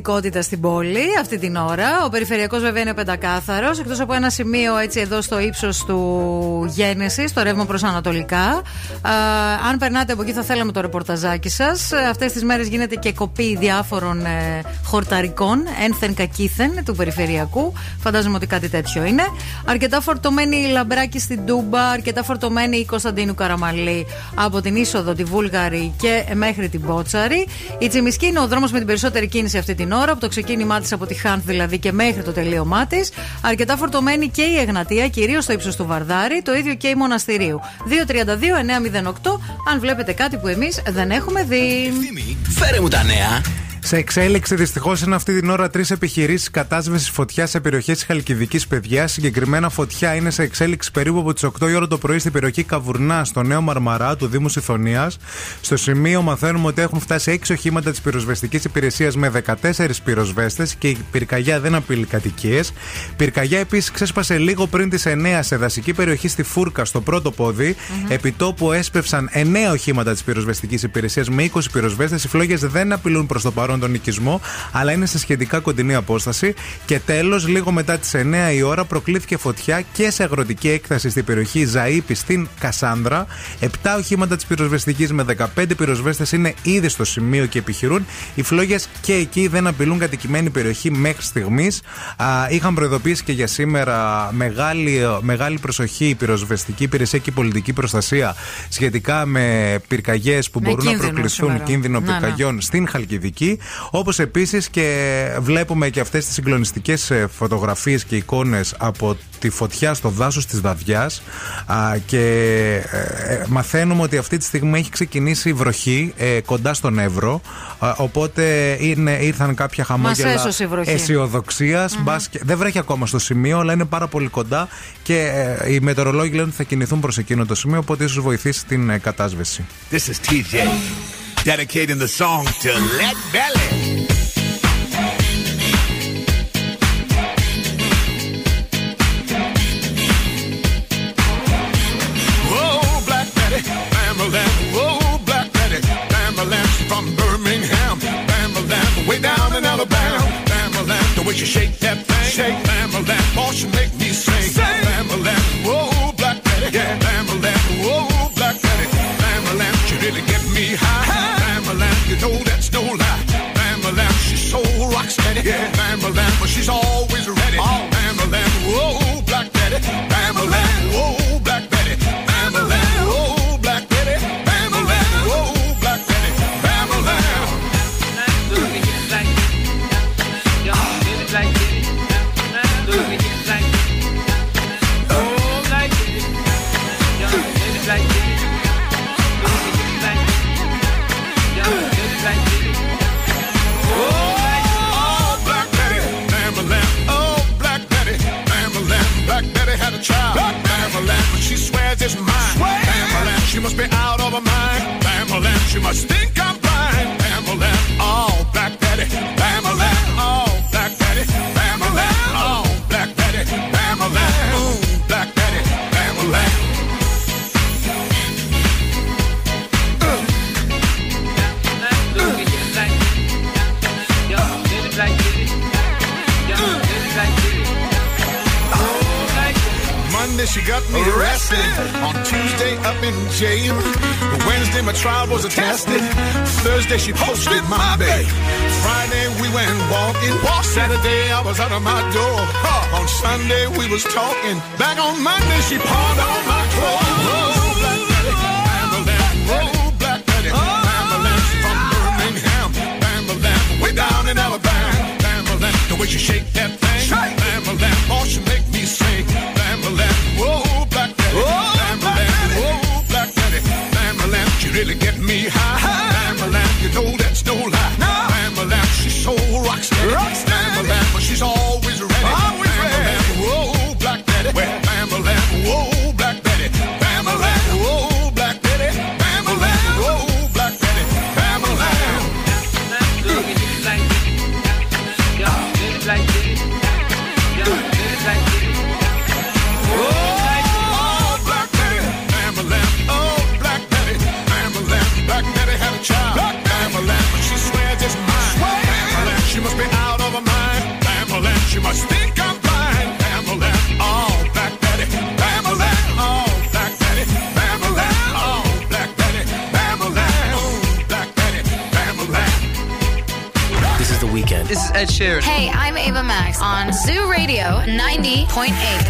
Άρχισε μια κινητικότητα στην πόλη αυτή την ώρα. Ο περιφερειακός βέβαια είναι πεντακάθαρος. Εκτός από ένα σημείο έτσι εδώ στο ύψος του Γένεση, στο ρεύμα προς Ανατολικά. Α, αν περνάτε από εκεί, θα θέλαμε το ρεπορταζάκι σας. Αυτές τις μέρες γίνεται και κοπή διάφορων ε, χορταρικών, ένθεν κακήθεν του περιφερειακού. Φαντάζομαι ότι κάτι τέτοιο είναι. Αρκετά φορτωμένη η Λαμπράκη στην Τούμπα, αρκετά φορτωμένη η Κωνσταντίνου Καραμαλή από την είσοδο τη Βούλγαρη και μέχρι την Μπότσαρη. Η Τσιμισκή είναι ο δρόμος με την περισσότερη κίνηση αυτή την ώρα, από το ξεκίνημά της από τη Χάνθ δηλαδή και μέχρι το τελείωμά της. Αρκετά φορτωμένη και η Εγνατία, κυρίως στο ύψος του Βαρδάρη, το ίδιο και η Μοναστηρίου. 232-908, αν βλέπετε κάτι που εμείς δεν έχουμε δει.
Φέρε μου τα νέα.
Σε εξέλιξη δυστυχώς είναι αυτή την ώρα τρεις επιχειρήσεις κατάσβεσης φωτιά σε περιοχές τη Χαλκιδικής Παιδιά. Συγκεκριμένα φωτιά είναι σε εξέλιξη περίπου από τις 8 η ώρα το πρωί στην περιοχή Καβουρνά, στο Νέο Μαρμαρά του Δήμου Ιθωνία. Στο σημείο μαθαίνουμε ότι έχουν φτάσει 6 οχήματα της πυροσβεστικής υπηρεσίας με 14 πυροσβέστες και η πυρκαγιά δεν απειλεί κατοικίες. Πυρκαγιά επίσης ξέσπασε λίγο πριν τις 9 σε δασική περιοχή στη Φούρκα, στο πρώτο πόδι. Επιτόπου έσπευσαν 9 οχήματα της πυροσβεστικής υπηρεσίας με 20 πυροσβέστες. Οι φλόγες δεν απειλούν προς το παρόν τον οικισμό, αλλά είναι σε σχετικά κοντινή απόσταση. Και τέλος, λίγο μετά τις 9 η ώρα, προκλήθηκε φωτιά και σε αγροτική έκταση στην περιοχή Ζαήπη στην Κασάνδρα. 7 οχήματα της πυροσβεστικής με 15 πυροσβέστες είναι ήδη στο σημείο και επιχειρούν. Οι φλόγες και εκεί δεν απειλούν κατοικημένη περιοχή μέχρι στιγμής. Είχαν προειδοποιήσει και για σήμερα μεγάλη, μεγάλη προσοχή η πυροσβεστική υπηρεσία και η πολιτική προστασία σχετικά με πυρκαγιές που
Με
μπορούν να
κίνδυνο
προκληθούν
σήμερα.
κίνδυνο
Ναι, ναι.
πυρκαγιών στην Χαλκιδική. Όπως επίσης και βλέπουμε και αυτές τις συγκλονιστικές φωτογραφίες και εικόνες από τη φωτιά στο δάσος της Δαδιά. Και ε, ε, μαθαίνουμε ότι αυτή τη στιγμή έχει ξεκινήσει η βροχή ε, κοντά στον Εύρο. Α, Οπότε είναι, ήρθαν κάποια χαμόγελα
έσωσε η βροχή.
αισιοδοξίας. Μπας και- Δεν βρέχει ακόμα στο σημείο, αλλά είναι πάρα πολύ κοντά και ε, οι μετεωρολόγοι λένε ότι θα κινηθούν προς εκείνο το σημείο. Οπότε ίσως βοηθήσει την ε, κατάσβεση.
This is TJ, dedicating the song to Let Belly.
Whoa, Black Betty. Whoa, Black Betty. From Birmingham. Way down in Alabama. The way she shake that thing. Shake Bamalam, oh, she make me sing. Bamalam, whoa, Black Betty, yeah. Bamalam, you know that's no lie. Bamalam, she's so rock steady. Yeah, Bamalam, but she's always child. Bamberland, she swears it's mine. Bamberland, she
must be out of her mind.
Bamberland, she must Thursday she posted my bail. Friday we went walking. Saturday I was out of my door. On Sunday we was talking. Back on Monday she pawned all my clothes. Oh, Black Betty, Pamela, oh, Black Betty, Pamela, from Birmingham, Pamela, way down in Alabama, Pamela, the way she shake that thing, Pamela, oh she make me sing, Pamela, whoa, oh, Black Betty, Pamela, whoa, Black Betty, Pamela, oh, she really get me high, You know that's no lie, Pamela,
Ed Sheeran.
Hey, I'm Ava Max on Zoo Radio 90.8.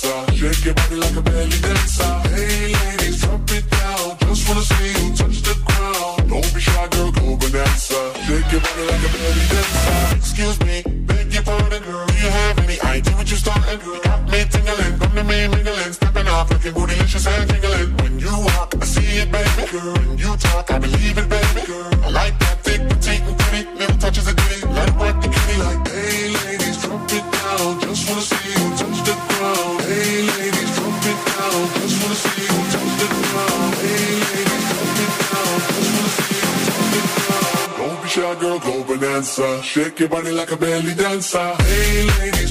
Believe it, baby. Girl, I like that thick, petite, and pretty. Little touches of ditty, it work the kitty like, hey, ladies, drop it down. Just wanna see you touch the ground. Hey, ladies, drop it down. Just wanna see you touch the ground. Hey, ladies, drop it down. Just wanna see you touch the ground. Don't be shy, girl, go bonanza. Shake your body like a belly dancer. Hey, ladies,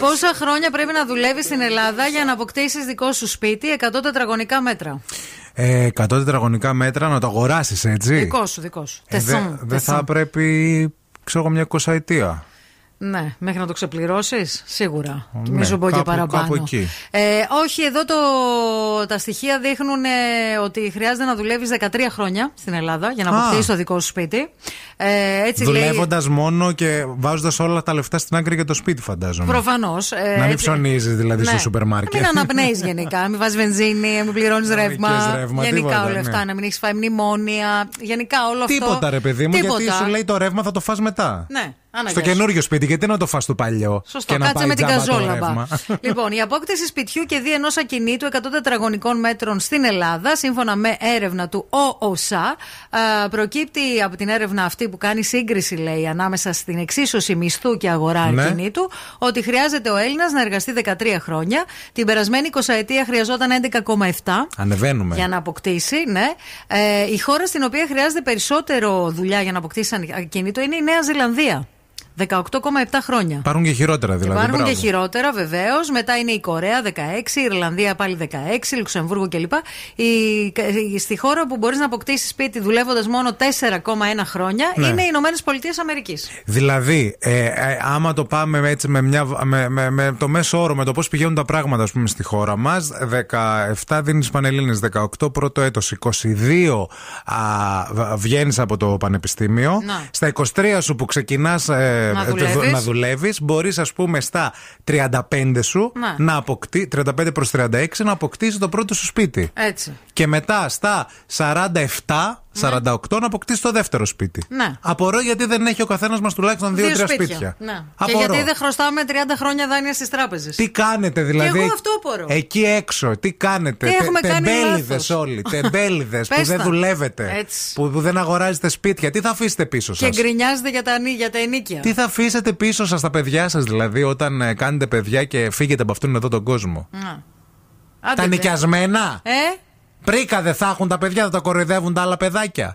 Πόσα χρόνια πρέπει να δουλεύεις στην Ελλάδα για να αποκτήσεις δικό σου σπίτι 100 τετραγωνικά μέτρα;
Ε, 100 τετραγωνικά μέτρα να το αγοράσεις, έτσι;
Δικό σου, δικό σου.
Ε,
Τεθόν,
δε- Δεν
τεθόν.
θα πρέπει ξέρω εγώ, μια εικοσαετία.
Ναι, μέχρι να το ξεπληρώσεις, σίγουρα.
Ναι,
Νομίζω μπορεί και
κάπου-
παραπάνω.
κάπου εκεί.
Ε, όχι, εδώ το, τα στοιχεία δείχνουν ε, ότι χρειάζεται να δουλεύεις 13 χρόνια στην Ελλάδα για να
Α.
αποκτήσεις το δικό σου σπίτι. Ε, έτσι λέει.
Δουλεύοντας μόνο και βάζοντας όλα τα λεφτά στην άκρη για το σπίτι, φαντάζομαι.
Προφανώς.
Να μην ψωνίζεις δηλαδή στο σούπερ μάρκετ.
Μην αναπνέεις γενικά, να μην βάζεις βενζίνη, να μην πληρώνεις ρεύμα.
καίς ρεύμα,
γενικά
τίποτα,
όλα αυτά,
ναι.
να μην έχεις φάει μνημόνια. Γενικά όλο αυτό.
Τίποτα, ρε παιδί μου,
Τίποτα.
γιατί σου λέει το ρεύμα θα το φας μετά.
Ναι,
Στο
αναγκαστικά.
καινούριο σπίτι, γιατί να το φας το παλιό.
Σωστό,
και να
κάτσε
πάει
με την
τζάμπα το
καζόλαμπα.
ρεύμα.
λοιπόν, η απόκτηση σπιτιού και δι ενός ακινήτου 100 τετραγωνικών μέτρων στην Ελλάδα, σύμφωνα με έρευνα του ΟΟΣΑ, α, προκύπτει από την έρευνα αυτή που κάνει σύγκριση, λέει, ανάμεσα στην εξίσωση μισθού και αγορά
Ναι.
ακινήτου, ότι χρειάζεται ο Έλληνας να εργαστεί 13 χρόνια. Την περασμένη 20 ετία χρειαζόταν 11,7.
Ανεβαίνουμε.
Για να αποκτήσει, ναι. Ε, η χώρα στην οποία χρειάζεται περισσότερο δουλειά για να αποκτήσει ακινήτο είναι η Νέα Ζηλανδία. 18,7 χρόνια.
Υπάρχουν και χειρότερα δηλαδή.
Υπάρχουν
μπράβο.
και χειρότερα βεβαίως. Μετά είναι η Κορέα 16, η Ιρλανδία πάλι 16, Λουξεμβούργο κλπ. Η, η- στη χώρα που μπορείς να αποκτήσεις σπίτι δουλεύοντας μόνο 4,1 χρόνια
Ναι.
είναι οι Ηνωμένες Πολιτείες Αμερικής.
Δηλαδή, ε, ε, άμα το πάμε με, έτσι, με, μια, με, με, με το μέσο όρο, με το πώς πηγαίνουν τα πράγματα ας πούμε, στη χώρα μας, 17 δίνεις Πανελλήνες, 18 πρώτο έτος, 22 βγαίνεις από το πανεπιστήμιο.
Να.
Στα 23 σου που ξεκινάς ε,
Να
ε,
δουλεύεις;
να δουλεύεις, μπορείς, ας πούμε, στα 35 σου
Να.
να αποκτήσει, 35 προς 36 να αποκτήσεις το πρώτο σου σπίτι.
Έτσι.
Και μετά στα 47, 48 να αποκτήσει το δεύτερο σπίτι.
Ναι.
Απορώ γιατί δεν έχει ο καθένας μας τουλάχιστον δύο-τρία σπίτια.
Ναι. Και
Απορώ.
γιατί δεν χρωστάμε 30 χρόνια δάνεια στις τράπεζες;
Τι κάνετε δηλαδή;
Και εγώ αυτό απορώ.
Εκεί έξω, τι κάνετε;
Τι έχουμε κάνει
Τεμπέληδες
λάθος;
όλοι. Τεμπέληδες που
Πες
δεν
τα.
δουλεύετε.
Έτσι.
Που, που δεν αγοράζετε σπίτια. Τι θα αφήσετε πίσω
Και
σας;
γκρινιάζετε για τα, νη- για τα ενίκια.
Τι θα αφήσετε πίσω σας τα παιδιά σας, δηλαδή, όταν ε, κάνετε παιδιά και φύγετε από αυτόν εδώ τον κόσμο;
Να.
Τα
Άντε,
νοικιασμένα;
Ε,
Πρίκα δε θα έχουν τα παιδιά, θα τα κορυδεύουν τα άλλα παιδάκια.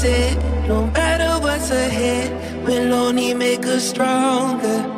said. No matter what's ahead, we'll only make us stronger.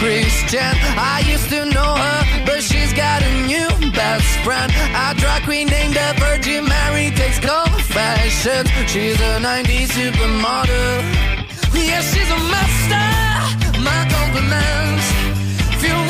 Christian. I used to know her, but she's got a new best friend. A drag queen named the Virgin Mary takes confessions. She's a 90s supermodel. Yeah, she's a master. My compliments. If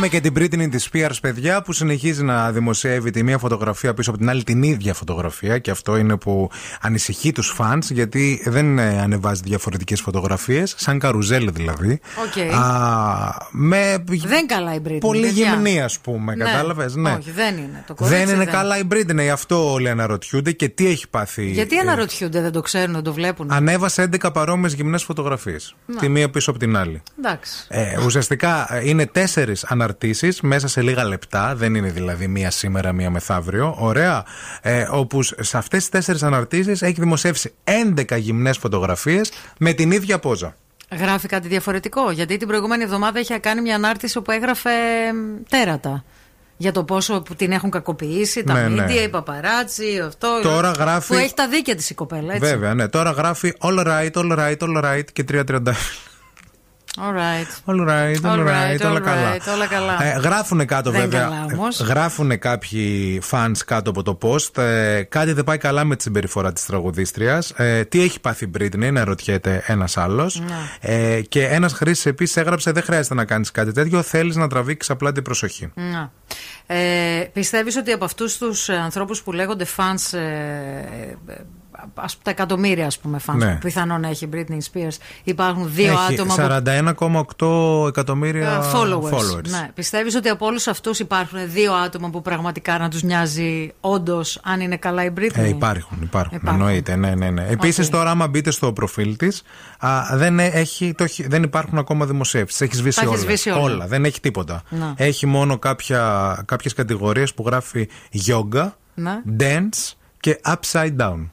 Έχουμε και την Britney της Spears, παιδιά, που συνεχίζει να δημοσιεύει τη μία φωτογραφία πίσω από την άλλη την ίδια φωτογραφία. Και αυτό είναι που ανησυχεί τους fans, γιατί δεν ε, ανεβάζει διαφορετικές φωτογραφίες, σαν καρουζέλ δηλαδή.
Οκ.
Α, με
Δεν καλά η Britney.
πολύ
παιδιά.
γυμνή, ας πούμε.
Ναι.
Κατάλαβες, ναι.
Όχι, δεν είναι. Το κορίτσι
Δεν είναι καλά η Britney, αυτό όλοι αναρωτιούνται και τι έχει πάθει.
Γιατί
ε,
αναρωτιούνται, δεν το ξέρουν, δεν το βλέπουν;
Ανέβασε 11 παρόμοιες γυμνές φωτογραφίες.
Να.
Τη μία πίσω από την άλλη.
Εντάξει.
Ε, ουσιαστικά ε, είναι τέσσερις αναρτήσει μέσα σε λίγα λεπτά. Δεν είναι δηλαδή μία σήμερα, μία μεθαύριο. Ωραία. Ε, όπου σε αυτές τις τέσσερις αναρτήσεις έχει δημοσιεύσει 11 γυμνές φωτογραφίες με την ίδια πόζα.
Γράφει κάτι διαφορετικό. Γιατί την προηγούμενη εβδομάδα είχε κάνει μια ανάρτηση όπου έγραφε μ, τέρατα. Για το πόσο που την έχουν κακοποιήσει, τα
Ναι, ναι.
μίντια, οι παπαράτσι, αυτό.
Τώρα γράφει-
Που έχει τα δίκαια της η κοπέλα, έτσι.
Βέβαια, ναι. Τώρα γράφει all right, all right, all right και 3.30.
All right.
All right, all
All
right,
right,
όλα
all
καλά.
right, όλα καλά.
Ε, γράφουνε κάτω
Δεν
βέβαια.
καλά όμως.
ε, Γράφουνε κάποιοι fans κάτω από το post. Ε, κάτι δεν πάει καλά με τη συμπεριφορά της τραγουδίστριας. Ε, τι έχει πάθει η Britney, να ρωτιέται ένας άλλος.
Ναι.
Ε, και ένας χρήστη επίσης έγραψε: Δεν χρειάζεται να κάνεις κάτι τέτοιο. Θέλεις να τραβήξεις απλά την προσοχή.
Να. Ε, πιστεύεις ότι από αυτούς τους ε, ανθρώπους που λέγονται fans ε, ε, ας, τα εκατομμύρια ας πούμε fans
Ναι.
που πιθανόν έχει η Britney Spears υπάρχουν δύο
έχει
άτομα που
41,8 εκατομμύρια
Ε, followers.
followers.
Ναι. Πιστεύεις ότι από όλους αυτούς υπάρχουν δύο άτομα που πραγματικά να τους νοιάζει όντως αν είναι καλά η Britney;
Ε, υπάρχουν, υπάρχουν,
Υπάρχουν.
Εννοείται, ναι, ναι, ναι. Επίσης,
Οκέι.
τώρα, άμα μπείτε στο προφίλ της, δεν, ε- έχει, το έχει- δεν υπάρχουν ακόμα δημοσιεύσεις. Έχει σβήσει
Τα έχει
όλα.
σβήσει όλα.
Δεν έχει τίποτα.
Να.
Έχει μόνο κάποια, κάποιες κατηγορίες που γράφει yoga,
Ναι.
dance και upside down.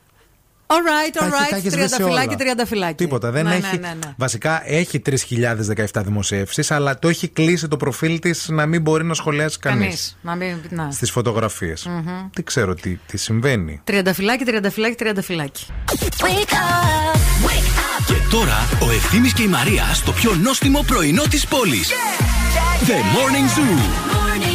Alright,
Τα έχει- τα
alright.
έχεις σβήσει
Τριανταφυλάκι,
όλα.
τριανταφυλάκι.
Τίποτα. Δεν
ναι,
έχει.
Ναι, ναι, ναι.
Βασικά έχει 3.017 δημοσιεύσεις, αλλά το έχει κλείσει το προφίλ της να μην μπορεί να σχολιάσει κανείς
Κανείς. Να μην. Να.
στις φωτογραφίες.
Μμμ.
Τι ξέρω τι, τι συμβαίνει.
Τριανταφυλάκι, τριανταφυλάκι, τριανταφυλάκι.
Και τώρα ο Ευθύμης και η Μαρία στο πιο νόστιμο πρωινό της πόλης. The Morning Zoo.
People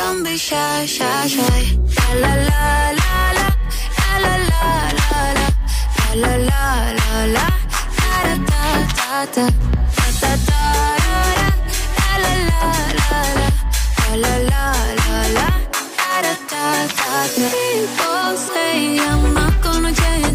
Don't be shy, shy, shy. La la la la, la. La la la, la la. La la, la da la. La. La la la, la. La la la la, I'm not gonna change.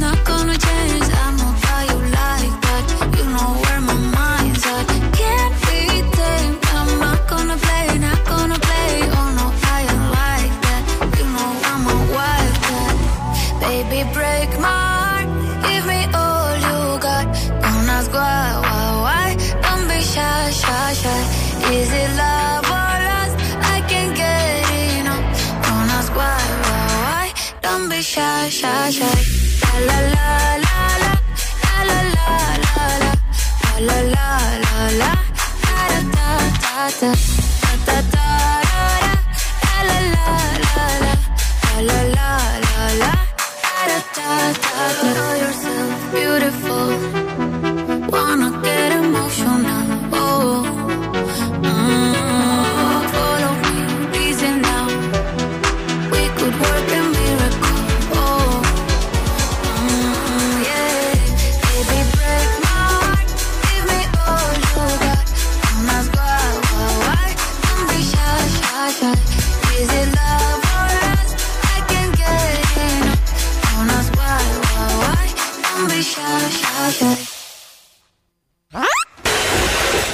La la la la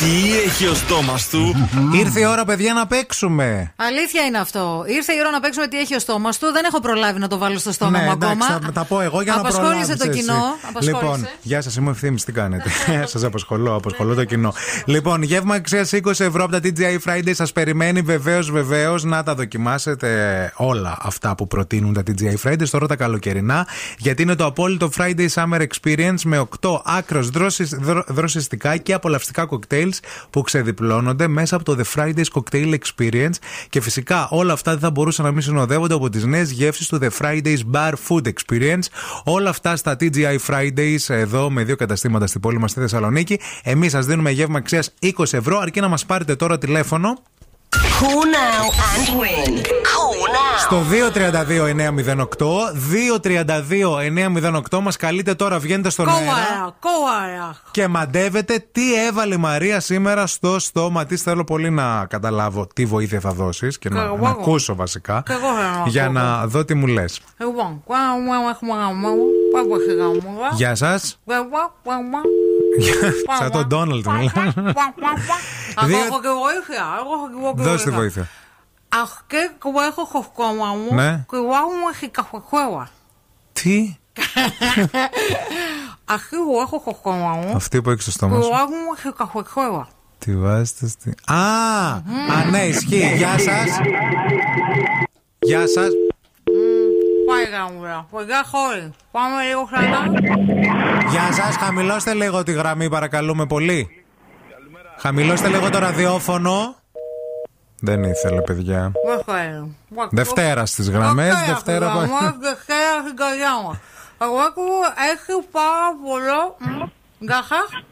Τι έχει ο στόμας του;
Ήρθε η ώρα, παιδιά, να παίξουμε.
Αλήθεια είναι αυτό. Ήρθε η ώρα να παίξουμε τι έχει ο στόμας του. Δεν έχω προλάβει να το βάλω στο στόμα
ναι,
μου
εντάξει,
ακόμα.
θα τα πω εγώ για να
Απασχόλησε
προλάβεις
το
εσύ.
κοινό. Απασχόλησε.
Λοιπόν, γεια σας, είμαι ο ευθύνη, τι κάνετε; σας απασχολώ, απασχολώ το κοινό. λοιπόν, γεύμα αξία 20 ευρώ από τα TGI Friday σας περιμένει βεβαίως, βεβαίως να τα δοκιμάσετε όλα αυτά που προτείνουν τα TGI Fridays τώρα τα καλοκαιρινά. Γιατί είναι το απόλυτο Friday Summer Experience με 8 άκρος δροσιστικά και απολαυστικά κοκτέιλ που ξεδιπλώνονται μέσα από το The Fridays Cocktail Experience. Και φυσικά όλα αυτά δεν θα μπορούσαν να μην συνοδεύονται από τις νέες γεύσεις του The Fridays Bar Food Experience. Όλα αυτά στα TGI Fridays εδώ με δύο καταστήματα στην πόλη μας στη Θεσσαλονίκη. Εμείς σας δίνουμε γεύμα αξίας 20 ευρώ, αρκεί να μας πάρετε τώρα τηλέφωνο.
Cool now and win. Cool now.
Στο 232-908, 232-908 μας καλείτε τώρα, βγαίνετε στον αέρα
Κόαρα, κόαρα.
και μαντεύετε τι έβαλε η Μαρία σήμερα στο στόμα τη. Θέλω πολύ να καταλάβω τι βοήθεια θα δώσεις και να,
εγώ.
να ακούσω βασικά
Και εγώ θέλω να
για
ακούω.
να δω τι μου λες.
Λοιπόν, πάμε έχουμε γάμο. Πάμε σε γάμο.
Γεια σας. Σαν τον Ντόναλτ μιλάμε.
Εγώ
Δύο-
έχω και βοήθεια aquel hueco μου
ναι.
que guamo jicajuejueva.
Τι;
Αχή έχω χωχόμα μου.
Αυτή που έχεις στο στόμα σου.
Εγώ
μου
έχει καχουεχόεβα.
Τι βάζετε στη... Α, α ναι, ισχύει. Γεια σας. Γεια σας.
Πάει γαμουρά. Παιδιά χώρη. Πάμε λίγο χαλά.
Γεια σας. Χαμηλώστε λίγο τη γραμμή παρακαλούμε πολύ. Χαμηλώστε λίγο το ραδιόφωνο. Δεν ήθελε, παιδιά.
Δεν θέλω.
Δευτέρα στις γραμμές, Δευτέρα...
Δευτέρα. Δευτέρα στην καρδιά μου. Εγώ ακούω έχει πάρα πολλό. Μμ. Γεια σας.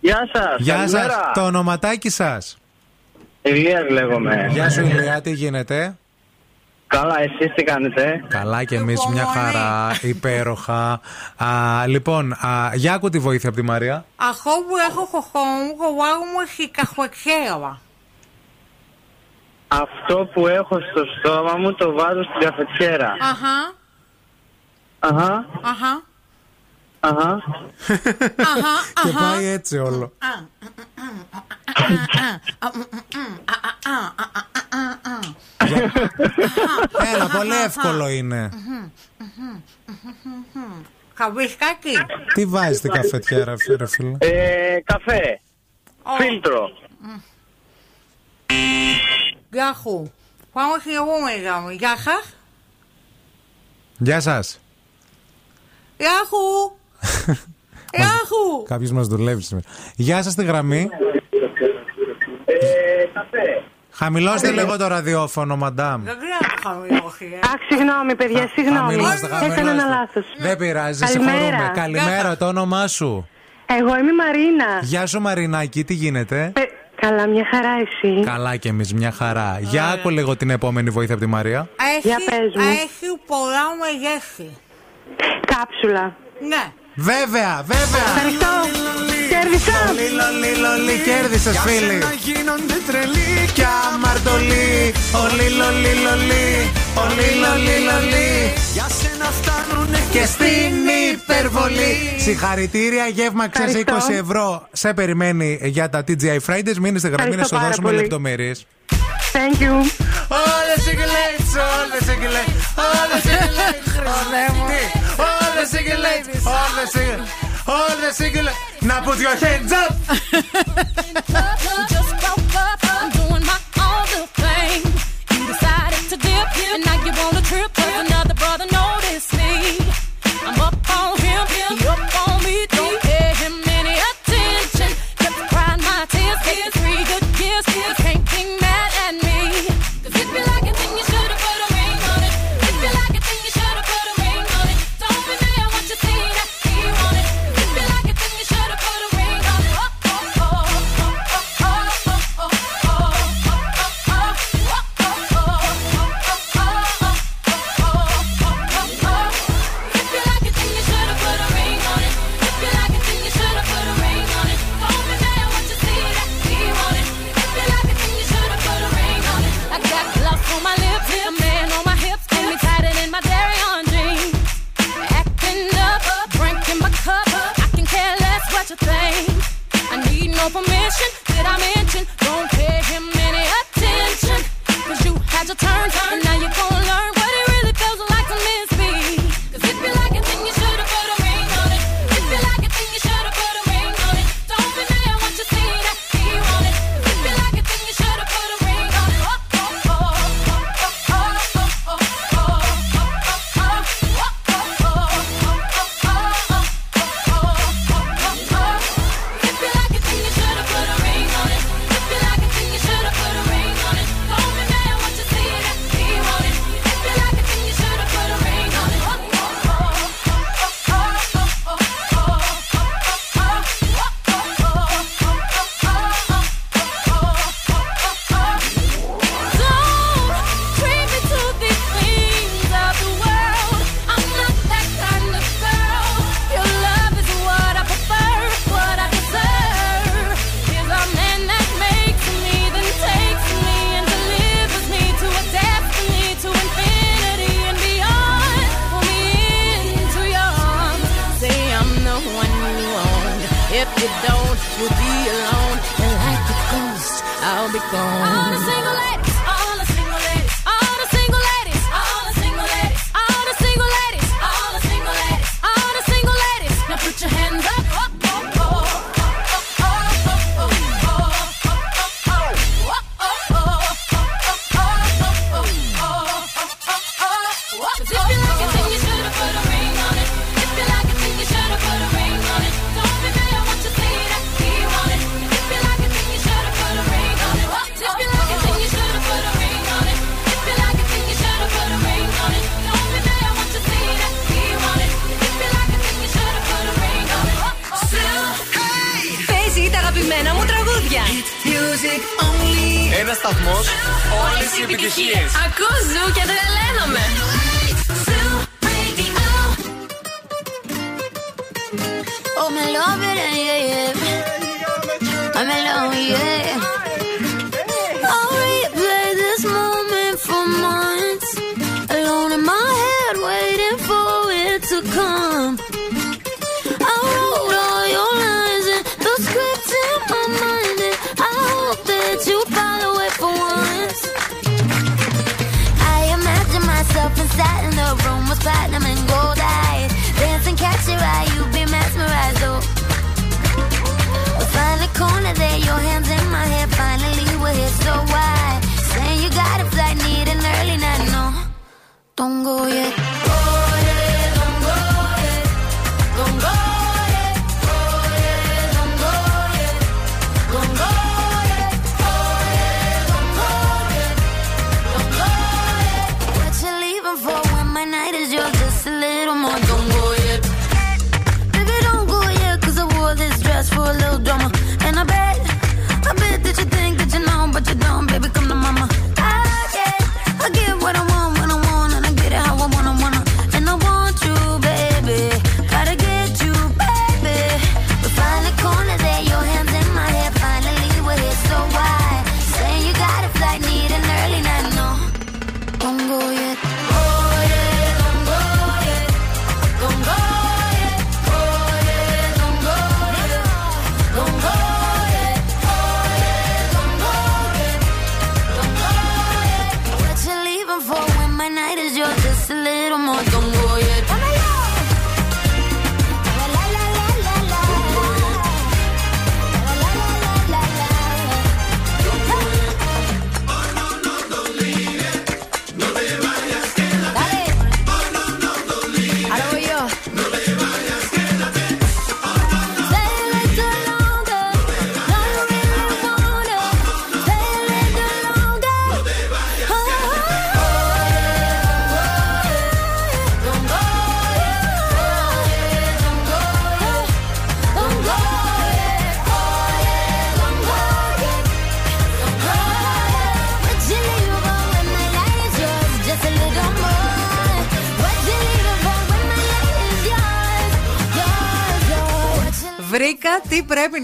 Γεια σας.
Γεια σας. Το ονοματάκι σας.
Ηλίας λέγομαι.
Γεια σου, Ηλία, τι γίνεται;
Καλά, εσείς τι κάνετε;
Καλά και εμείς μια χαρά, υπέροχα. Α, λοιπόν, α, για άκου τη βοήθεια από τη Μαρία.
Αυτό που έχω στο στόμα μου το βάλουμε στη καφετιέρα.
Αυτό που έχω στο στόμα μου το βάζω στην καφετιέρα.
Αχα,
Αχα,
αχα,
αχα.
αχα,
Και
αχα.
πάει έτσι όλο. Έλα, πολύ εύκολο είναι.
Καβίσκακι.
Τι βάζει στην καφετιέρα, ρε φίλε.
Ε, καφέ. Φίλτρο.
Γκάχου. Πάμε στην επόμενη Γεια σας.
Γεια σας.
Γκάχου. Γκάχου.
Κάποιος μας δουλεύει σήμερα. Γεια σας τη γραμμή. Χαμηλώστε λίγο το ραδιόφωνο, μαντάμ.
Δεν χαμηλώσει. Ε.
Αχ, συγγνώμη, παιδιά, συγγνώμη. Έκανα ένα λάθος.
Δεν πειράζει, συγχωρούμε. Καλημέρα, το όνομά σου.
Εγώ είμαι η Μαρίνα.
Γεια σου, Μαρινάκη, τι γίνεται;
ε, Καλά, μια χαρά εσύ.
Καλά κι εμείς, μια χαρά. Ωραία. Για άκου λίγο την επόμενη βοήθεια από τη Μαρία.
Έχει,
Για πες μου.
έχει πολλά μεγέθη.
Κάψουλα.
Ναι.
Βέβαια, βέβαια.
Ευχαριστώ κέρδισα.
Λολί, λολί, λολί, κέρδισε, φίλοι.
Να γίνονται τρελοί
και αμαρτωλοί. Όλοι, λολί, λολί, όλοι, λολί, λολί.
Για σένα φτάνουνε
και στην υπερβολή. Συγχαρητήρια, γεύμα ξέρεις 20 ευρώ. Σε περιμένει για τα TGI Fridays. Μείνε στη γραμμή να σου δώσουμε λεπτομέρειες.
Thank you.
Όλες οι γλέιτς, όλες οι γλέιτς, όλες οι γλέιτς. Όλες οι γλέιτς, όλες οι γλέιτ. Hold the single. Now put your hands up.
Just woke up. I'm doing my. You decided to dip, and now you want trip. for permission. Did I mention? Don't pay him any attention. Cause you had your turn, and now you're
going.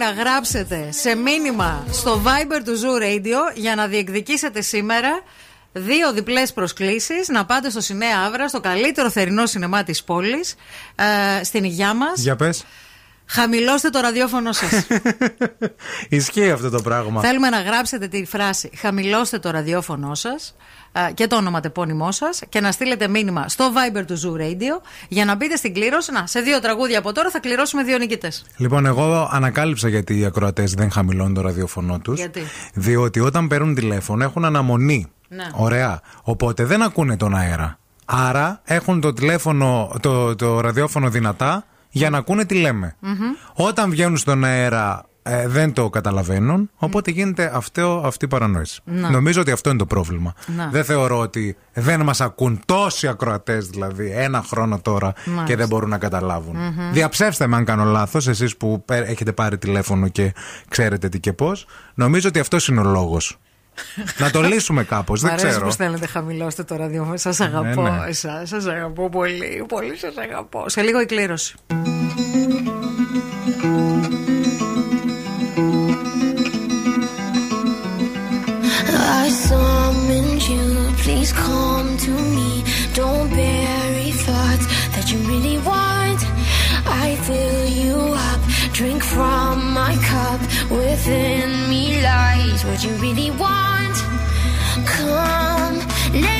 Να γράψετε σε μήνυμα στο Viber του Zoo Radio για να διεκδικήσετε σήμερα δύο διπλές προσκλήσεις να πάτε στο Σινέα Αύρα, στο καλύτερο θερινό σινεμά της πόλης, ε, στην υγειά μας.
Για πες.
Χαμηλώστε το ραδιόφωνο σας.
Ισχύει αυτό το πράγμα.
Θέλουμε να γράψετε τη φράση Χαμηλώστε το ραδιόφωνο σας και το όνομα τεπώνυμό σας και να στείλετε μήνυμα στο Viber του Zoo Radio για να μπείτε στην κλήρωση. Να, σε δύο τραγούδια από τώρα θα κληρώσουμε δύο νικητές.
Λοιπόν, εγώ ανακάλυψα γιατί οι ακροατές δεν χαμηλώνουν το ραδιόφωνο τους.
Γιατί;
Διότι όταν παίρνουν τηλέφωνο έχουν αναμονή.
Ναι.
Ωραία. Οπότε δεν ακούνε τον αέρα. Άρα έχουν το τηλέφωνο, το, το ραδιόφωνο δυνατά για να ακούνε τι λέμε. Όταν βγαίνουν στον αέρα ε, δεν το καταλαβαίνουν, οπότε γίνεται αυτό, αυτή η παρανόηση.
Ναι.
Νομίζω ότι αυτό είναι το πρόβλημα.
Ναι.
Δεν θεωρώ ότι δεν μας ακούν τόσοι ακροατές δηλαδή ένα χρόνο τώρα
Μάλιστα.
και δεν μπορούν να καταλάβουν.
Μμμ.
Διαψεύστε με αν κάνω λάθος, εσείς που πέ- έχετε πάρει τηλέφωνο και ξέρετε τι και πώς. Νομίζω ότι αυτός είναι ο λόγος. να το λύσουμε κάπως,
Μ'
δεν
αρέσει
ξέρω.
που στέλνετε χαμηλώστε το ραδιόφωνο. Σας αγαπώ,
ναι.
εσάς. Σας αγαπώ πολύ. Πολύ σας αγαπώ. Σε λίγο η κλήρωση.
Please come to me. Don't bury thoughts that you really want. I fill you up, drink from my cup. Within me lies what you really want. Come, lay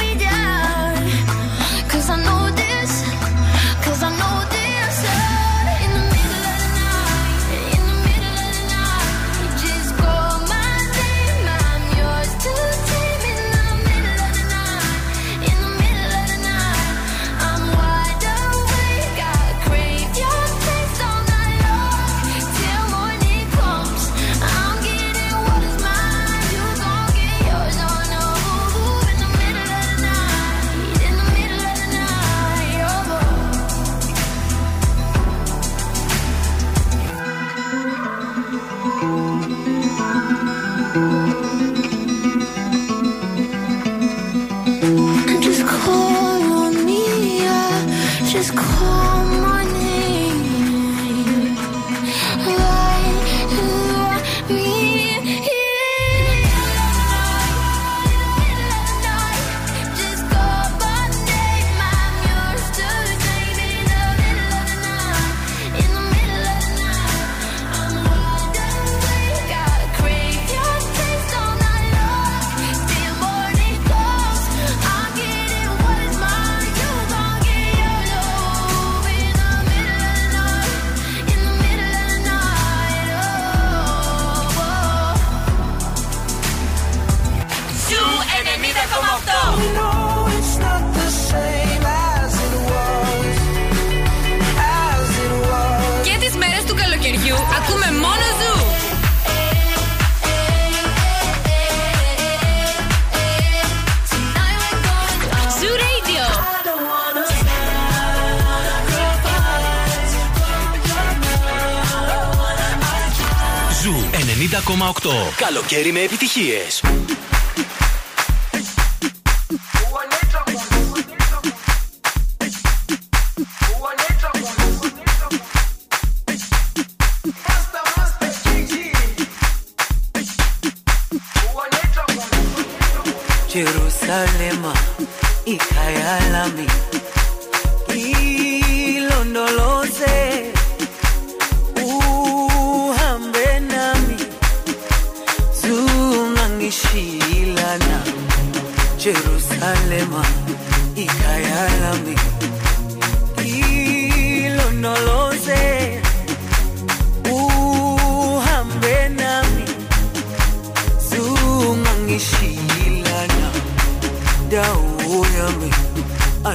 Καλοκαίρι με επιτυχίες.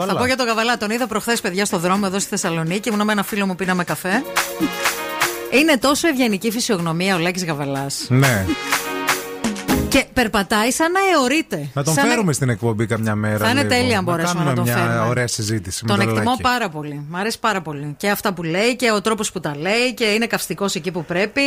καβαλά. Θα πω για το καβαλά. Τον είδα προχθές, παιδιά, στο δρόμο εδώ στη Θεσσαλονίκη. Ήμουν με ένα φίλο μου, πίναμε καφέ. Είναι τόσο ευγενική φυσιογνωμία ο Λάκης Γαβαλάς
Ναι.
Και περπατάει σαν να αιωρείται.
Να τον
Σαν να-
φέρουμε στην εκπομπή καμιά μέρα.
Θα είναι
λίγο.
τέλεια αν μπορέσουμε
κάνουμε
να τον
μια
φέρουμε.
ωραία συζήτηση. με
Τον
το
εκτιμώ
Λάκη.
πάρα πολύ. Μ' αρέσει πάρα πολύ. Και αυτά που λέει και ο τρόπος που τα λέει και είναι καυστικός εκεί που πρέπει.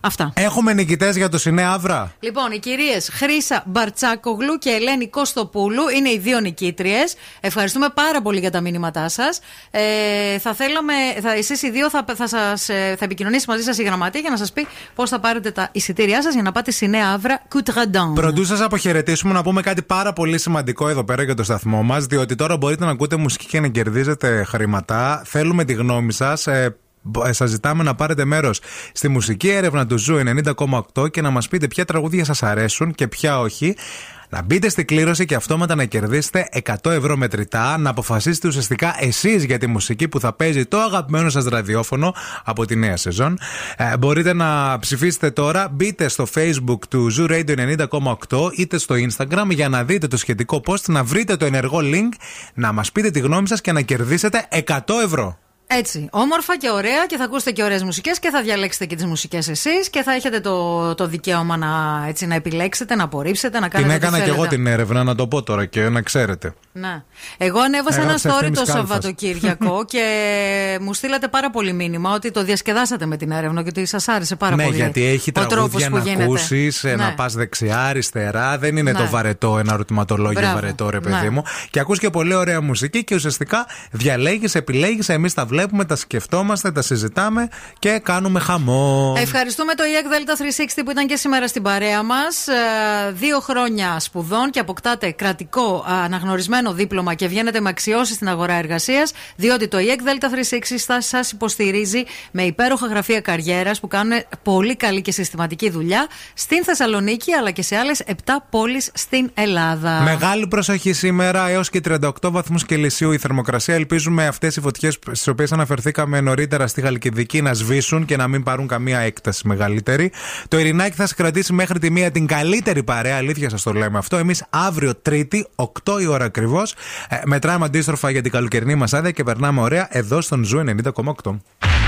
Αυτά.
Έχουμε νικητές για το Σινέ Αύρα.
Λοιπόν, οι κυρίες Χρήσα Μπαρτσάκογλου και Ελένη Κωστοπούλου είναι οι δύο νικήτριες. Ευχαριστούμε πάρα πολύ για τα μηνύματά σας. Ε, θα θέλαμε, θα, εσείς οι δύο θα, θα, σας, ε, θα επικοινωνήσει μαζί σας η γραμματεία για να σας πει πώς θα πάρετε τα εισιτήριά σας για να πάτε στη Νέα Αύρα Κουτραντάν.
Πρωτού σας αποχαιρετήσουμε, να πούμε κάτι πάρα πολύ σημαντικό εδώ πέρα για το σταθμό μας. Διότι τώρα μπορείτε να ακούτε μουσική και να κερδίζετε χρήματα. Θέλουμε τη γνώμη σας. Ε, Σας ζητάμε να πάρετε μέρος στη μουσική έρευνα του Ζου 90,8 και να μας πείτε ποια τραγούδια σας αρέσουν και ποια όχι. Να μπείτε στην κλήρωση και αυτόματα να κερδίσετε 100 ευρώ μετρητά. Να αποφασίσετε ουσιαστικά εσείς για τη μουσική που θα παίζει το αγαπημένο σας ραδιόφωνο από τη νέα σεζόν. Ε, μπορείτε να ψηφίσετε τώρα. Μπείτε στο facebook του Zoo Radio 90,8 είτε στο Instagram για να δείτε το σχετικό post, να βρείτε το ενεργό link, να μας πείτε τη γνώμη σας και να κερδίσετε 100 ευρώ.
Έτσι, όμορφα και ωραία και θα ακούσετε και ωραίες μουσικές και θα διαλέξετε και τις μουσικές εσείς και θα έχετε το, το δικαίωμα να, έτσι, να επιλέξετε, να απορρίψετε, να κάνετε.
την έκανα
ό,τι
και εγώ
θέλετε.
την έρευνα, να το πω τώρα και να ξέρετε.
Ναι. Εγώ ανέβασα ένα
Έγραψε
story
Ευθύμης
το
Κάλφας.
Σαββατοκύριακο και μου στείλατε πάρα πολύ μήνυμα ότι το διασκεδάσατε με την έρευνα και ότι σας άρεσε πάρα
ναι,
πολύ.
γιατί έχει
ο τρόπος
τραγούδια
που
να
γίνεται.
ακούσεις,
Ναι.
να πας δεξιά, αριστερά. Δεν είναι
Ναι.
το βαρετό, ένα ερωτηματολόγιο
Μπράβο.
βαρετό, ρε παιδί
Ναι.
μου. Και ακούς και πολύ ωραία μουσική και ουσιαστικά διαλέγεις, επιλέγεις. Εμείς τα βλέπουμε, τα σκεφτόμαστε, τα συζητάμε και κάνουμε χαμό.
Ευχαριστούμε το EAC Delta 360 που ήταν και σήμερα στην παρέα μας. Δύο χρόνια σπουδών και αποκτάτε κρατικό α, αναγνωρισμένο δίπλωμα και βγαίνετε με αξιώσεις στην αγορά εργασίας. Διότι το EAC Delta 360 σας υποστηρίζει με υπέροχα γραφεία καριέρας που κάνουν πολύ καλή και συστηματική δουλειά στην Θεσσαλονίκη αλλά και σε άλλες 7 πόλεις στην Ελλάδα.
Μεγάλη προσοχή σήμερα έως και 38 βαθμούς Κελσίου η θερμοκρασία. Ελπίζουμε αυτές οι φωτιές στις οποίες αναφερθήκαμε νωρίτερα στη Χαλκιδική να σβήσουν και να μην πάρουν καμία έκταση μεγαλύτερη. Το Ειρηνάκι θα σας κρατήσει μέχρι τη μία την καλύτερη παρέα. Αλήθεια σας το λέμε αυτό. Εμείς αύριο Τρίτη, 8 η ώρα ακριβώς, μετράμε αντίστροφα για την καλοκαιρινή μας άδεια και περνάμε ωραία εδώ στον Ζου 90,8.